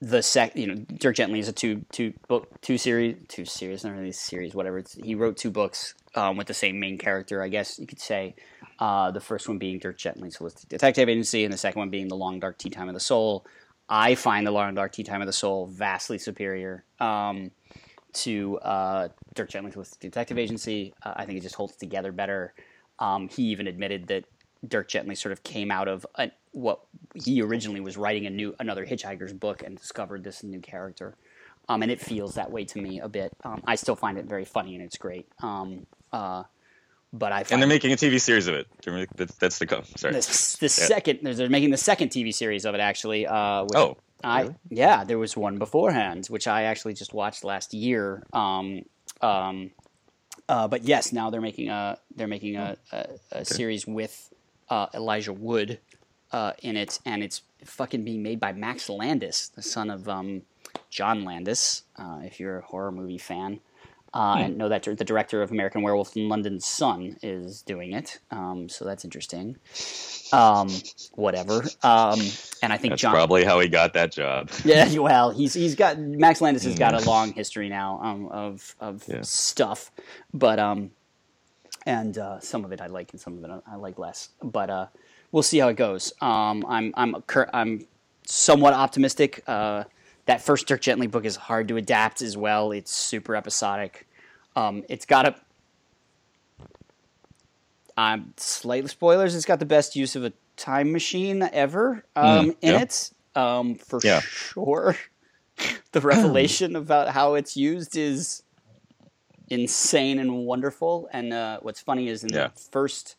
the sec. You know, Dirk Gently is a two two book two series two series not really series whatever. It's, he wrote two books um, with the same main character, I guess you could say. Uh, the first one being Dirk Gently's Holistic Detective Agency, and the second one being The Long Dark Tea Time of the Soul. I find The Long Dark Tea Time of the Soul vastly superior um, to uh, Dirk Gently's Holistic Detective Agency. Uh, I think it just holds together better. Um, he even admitted that Dirk Gently sort of came out of a, what he originally was writing a new another Hitchhiker's book and discovered this new character. Um, and it feels that way to me a bit. Um, I still find it very funny and it's great. Um, uh, but I And they're making a TV series of it. That's, that's the come. Sorry. the, the second they're, making the second TV series of it actually. Uh, which Oh, I really? yeah, there was one beforehand which I actually just watched last year. Um, um, uh, but yes, now they're making a they're making a, a, a series with uh, Elijah Wood uh, in it, and it's fucking being made by Max Landis, the son of um, John Landis. Uh, if you're a horror movie fan. Uh, and know that the director of American Werewolf in London's Son is doing it, um, so that's interesting. Um, whatever. Um, and I think That's John. probably how he got that job. Yeah, well, he's he's got Max Landis has got a long history now um, of of. Yeah. stuff, but um, and uh, some of it I like and some of it I- like less. But uh, we'll see how it goes. Um, I'm I'm cur- I'm somewhat optimistic. Uh, that first Dirk Gently book is hard to adapt as well. It's super episodic. Um, it's got a um, slight spoilers. It's got the best use of a time machine ever um, Mm, in yeah. it, um, for Yeah. sure. the revelation about how it's used is insane and wonderful. And uh, what's funny is in Yeah. the first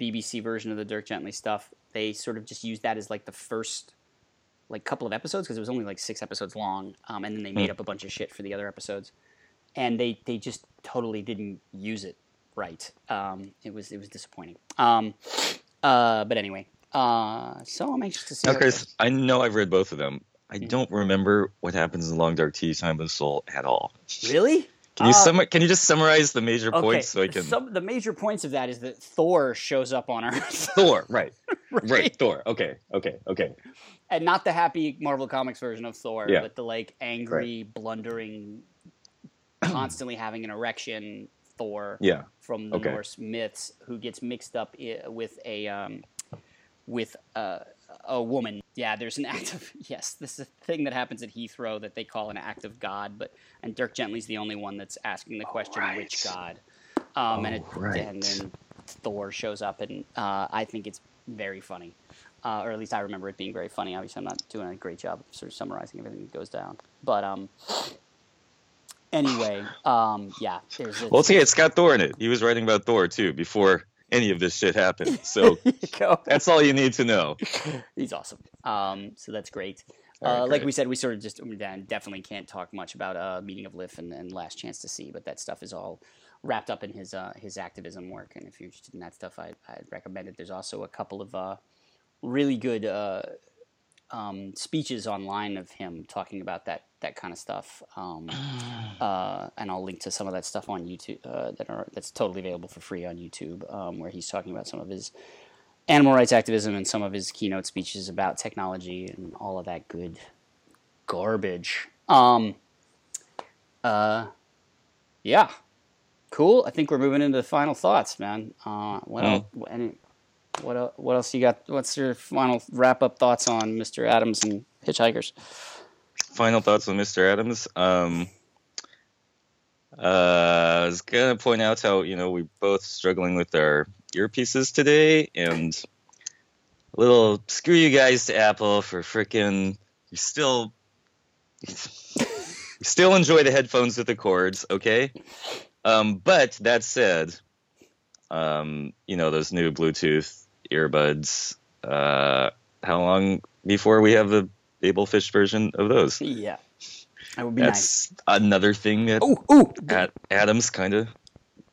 BBC version of the Dirk Gently stuff, they sort of just used that as like the first like couple of episodes because it was only like six episodes long, um, and then they made Hmm. up a bunch of shit for the other episodes, and they they just totally didn't use it right. Um, it was it was disappointing. Um, uh, but anyway, uh, so I'm anxious to see. Now, Chris. I know I've read both of them. I Mhm. don't remember what happens in Long Dark Tea Time of the Soul at all. really? Can you Uh, sum? Can you just summarize the major Okay, points so I can? some the major points of that is that Thor shows up on Earth, Thor, right, right, Thor. Okay, okay, okay. and not the happy Marvel Comics version of Thor, Yeah. but the like angry, blundering, constantly having an erection Thor Yeah, from the Okay. Norse myths, who gets mixed up i- with a um, with a, a woman. Yeah, there's an act of yes, this is a thing that happens at Heathrow that they call an act of God, but and Dirk Gently's the only one that's asking the question, which. God? Um, and it, Oh, right. and then Thor shows up, and uh, I think it's very funny. Uh, or at least I remember it being very funny. Obviously, I'm not doing a great job of sort of summarizing everything that goes down. But um, anyway, um, yeah. There's a, well, see, it's got Thor in it. He was writing about Thor too before any of this shit happened. So There you go. that's all you need to know. He's awesome. Um, so that's great. All right, uh, like we said, we sort of just definitely can't talk much about uh, meaning of Liff and, and Last Chance to See, but that stuff is all wrapped up in his uh, his activism work. And if you're interested in that stuff, I I'd recommend it. There's also a couple of uh, really good uh, um, speeches online of him talking about that that kind of stuff. Um, uh, and I'll link to some of that stuff on YouTube uh, that are that's totally available for free on YouTube, um, where he's talking about some of his animal rights activism and some of his keynote speeches about technology and all of that good garbage. Um, uh, yeah, cool. I think we're moving into the final thoughts, man. Uh, what Mm. else? Any, what el- what else you got? What's your final wrap up thoughts on Mr. Adams and Hitchhikers? Final thoughts on Mr. Adams. Um, uh, I was gonna point out how you know we're both struggling with our earpieces today, and a little screw you guys to Apple for freaking you still still enjoy the headphones with the cords, okay? Um, but that said, um, you know those new Bluetooth earbuds. Uh, how long before we have the Babelfish version of those? Yeah, that would be nice. That's another thing that Oh, ooh, at Adams kind of.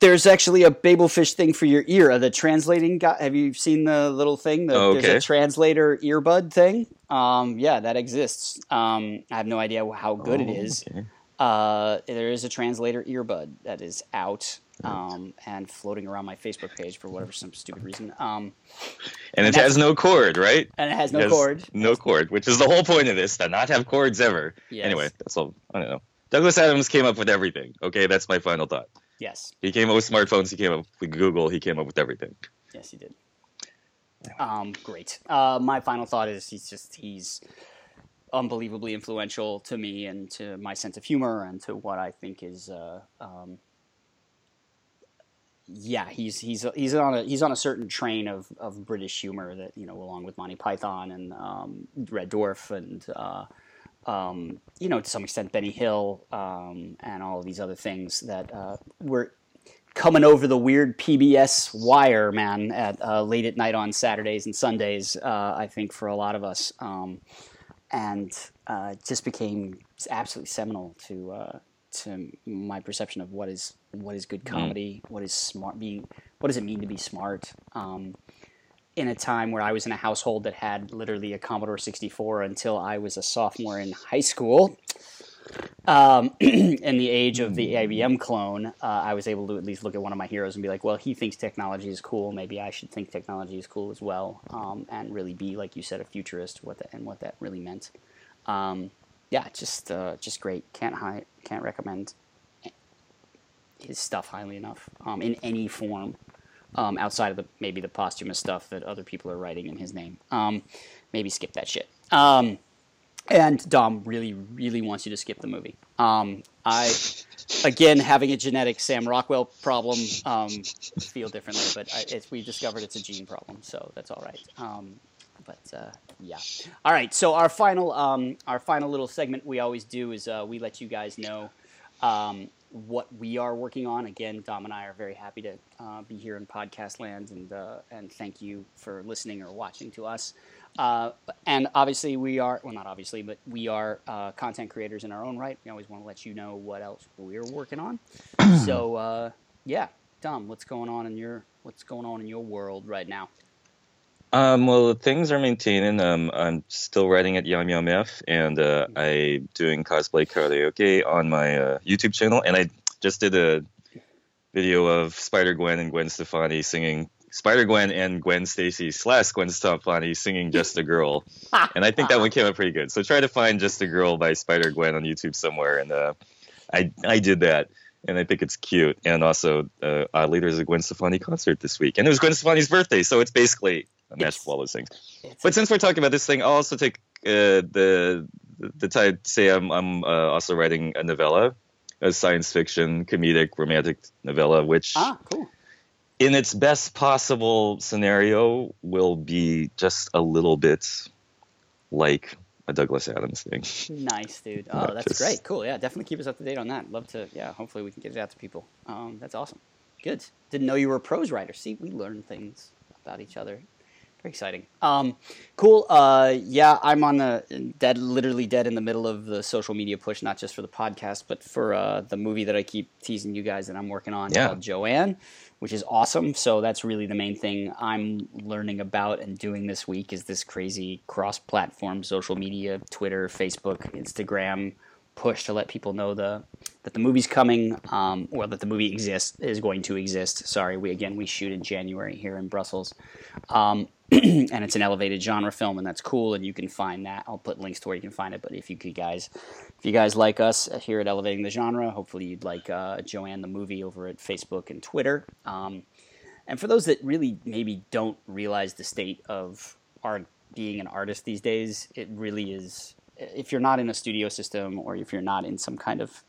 there's actually a Babelfish thing for your ear. The translating guy. Have you seen the little thing? The, Oh, There's okay. a translator earbud thing. Um, yeah, that exists. Um, I have no idea how good it is. Okay. Uh, there is a translator earbud that is out um, and floating around my Facebook page for whatever some stupid reason. Um, And it has no cord, right? and it has no It has cord. No cord, which is the whole point of this, to not have cords ever. Yes. Anyway, that's all. I don't know. Douglas Adams came up with everything. Okay, that's my final thought. Yes, He came up with smartphones. He came up with Google. He came up with everything. yes, he did. Um, great. Uh, my final thought is he's just he's unbelievably influential to me and to my sense of humor and to what I think is. Uh, um, yeah, he's he's he's on a he's on a certain train of, of British humor that you know, along with Monty Python and um, Red Dwarf and uh, um, you know to some extent Benny Hill um, and all of these other things that uh, were coming over the weird PBS wire, man, at uh, late at night on Saturdays and Sundays. Uh, I think for a lot of us, um, and uh, just became absolutely seminal to uh, to my perception of what is what is good comedy, what is smart being, what does it mean to be smart. Um, in a time where I was in a household that had literally a Commodore 64 until I was a sophomore in high school, um, in the age of the IBM clone, uh, I was able to at least look at one of my heroes and be like, well, he thinks technology is cool. Maybe I should think technology is cool as well, um, and really be, like you said, a futurist. What that, and what that really meant. Um, yeah, just uh, just great. Can't can't recommend his stuff highly enough um, in any form. Um, outside of the maybe the posthumous stuff that other people are writing in his name, um, maybe skip that shit. Um, and Dom really, really wants you to skip the movie. Um, I, again, having a genetic Sam Rockwell problem, um, feel differently, but I, we discovered it's a gene problem, so that's all right. But uh, yeah, all right. So our final, um, our final little segment we always do is uh, we let you guys know um, what we are working on. Again, Dom and I are very happy to uh, be here in podcast land, and uh, and thank you for listening or watching to us. Uh, and obviously, we are well, not obviously, but we are uh, content creators in our own right. We always want to let you know what else we're working on. so yeah, Dom, what's going on in your what's going on in your world right now? Um, well, things are maintaining. Um, I'm still writing at Yum Yum F, and uh, I doing cosplay karaoke on my uh, YouTube channel. And I just did a video of Spider Gwen and Gwen Stefani singing Spider Gwen and Gwen Stacy slash Gwen Stefani singing "Just a Girl," and I think that one came out pretty good. So try to find "Just a Girl" by Spider Gwen on YouTube somewhere, and uh, I I did that, and I think it's cute. And also, uh, oddly, there's a Gwen Stefani concert this week, and it was Gwen Stefani's birthday, so it's basically a mashed of all those things. But since we're talking about this thing, I'll also take uh, the the time to say I'm I'm uh, also writing a novella, a science fiction comedic romantic novella, which ah cool in its best possible scenario will be just a little bit like a Douglas Adams thing. Nice, dude. Oh, Not that's just... great. Cool. Yeah, definitely keep us up to date on that. Love to. Yeah, hopefully we can get it out to people. Um, that's awesome. Good. Didn't know you were a prose writer. See, we learn things about each other. Very exciting. Um, cool. Uh, yeah, I'm on the dead, literally dead in the middle of the social media push, not just for the podcast, but for uh, the movie that I keep teasing you guys that I'm working on yeah. called Joanne which is awesome. So that's really the main thing I'm learning about and doing this week is this crazy cross-platform social media, Twitter, Facebook, Instagram push to let people know the that the movie's coming, um, or that the movie exists is going to exist. Sorry, we again we shoot in January here in Brussels, um, and it's an elevated genre film, and that's cool. And you can find that. I'll put links to where you can find it. But if you guys, if you guys like us here at Elevating the Genre, hopefully you'd like uh, Joanne the movie over at Facebook and Twitter. Um, and for those that really maybe don't realize the state of art being an artist these days, it really is. If you're not in a studio system or if you're not in some kind of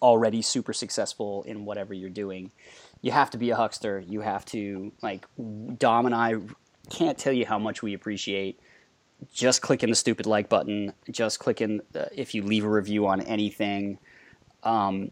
already super successful in whatever you're doing, you have to be a huckster. You have to like Dom and I can't tell you how much we appreciate just clicking the stupid like button, just clicking the, if you leave a review on anything. Um,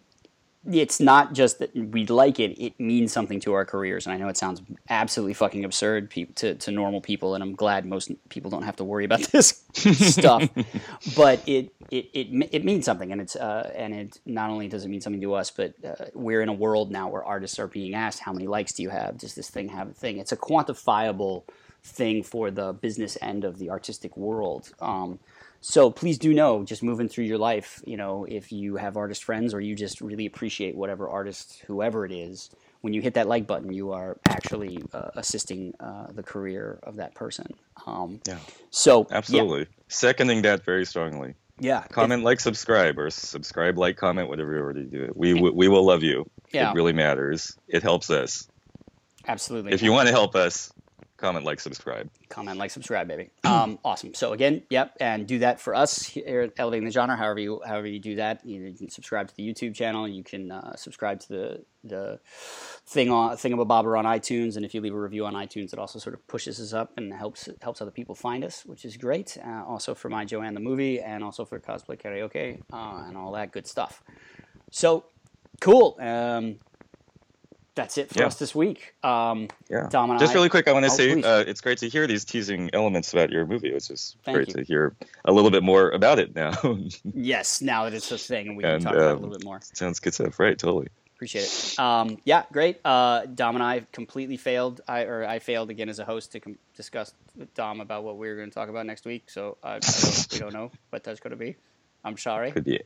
it's not just that we like it; it means something to our careers. And I know it sounds absolutely fucking absurd to to normal people, and I'm glad most people don't have to worry about this stuff. but it, it it it means something, and it's uh, and it not only does it mean something to us, but uh, we're in a world now where artists are being asked, "How many likes do you have? Does this thing have a thing?" It's a quantifiable thing for the business end of the artistic world. Um, so please do know, just moving through your life, you know, if you have artist friends or you just really appreciate whatever artist, whoever it is, when you hit that like button, you are actually uh, assisting uh, the career of that person. Um, yeah. So absolutely yeah. seconding that very strongly. Yeah. Comment, if, like, subscribe, or subscribe, like, comment, whatever you already do. We we, we will love you. Yeah. It really matters. It helps us. Absolutely. If you want to help us, comment, like, subscribe. Comment, like, subscribe, baby. Um, awesome. So again, yep, and do that for us here at Elevating the Genre. However you however you do that, you, can subscribe to the YouTube channel. You can uh, subscribe to the the thing on thingamabobber on iTunes, and if you leave a review on iTunes, it also sort of pushes us up and helps helps other people find us, which is great. Uh, also for my Joanne the movie, and also for cosplay karaoke uh, and all that good stuff. So cool. Um, that's it for yeah. us this week. Um, yeah. Dom just I, really quick, I want to oh, say uh, it's great to hear these teasing elements about your movie. It's just Thank great you. to hear a little bit more about it now. yes, now that it's a thing, and we and, can talk um, about it a little bit more. Sounds good stuff, right? Totally. Appreciate it. Um, yeah, great. Uh, Dom and I completely failed. I or I failed again as a host to com- discuss with Dom about what we were going to talk about next week. So I, I don't, we don't know what that's going to be. I'm sorry. Could be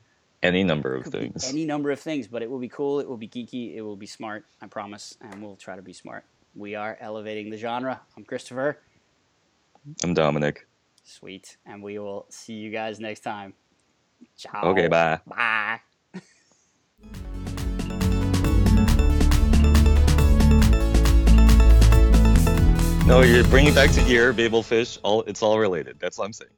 any number of things. Any number of things, but it will be cool. It will be geeky. It will be smart. I promise, and we'll try to be smart. We are elevating the genre. I'm Christopher. I'm Dominic. Sweet, and we will see you guys next time. Ciao. Okay, bye. Bye. no, you're bringing back to ear, Babelfish. All it's all related. That's what I'm saying.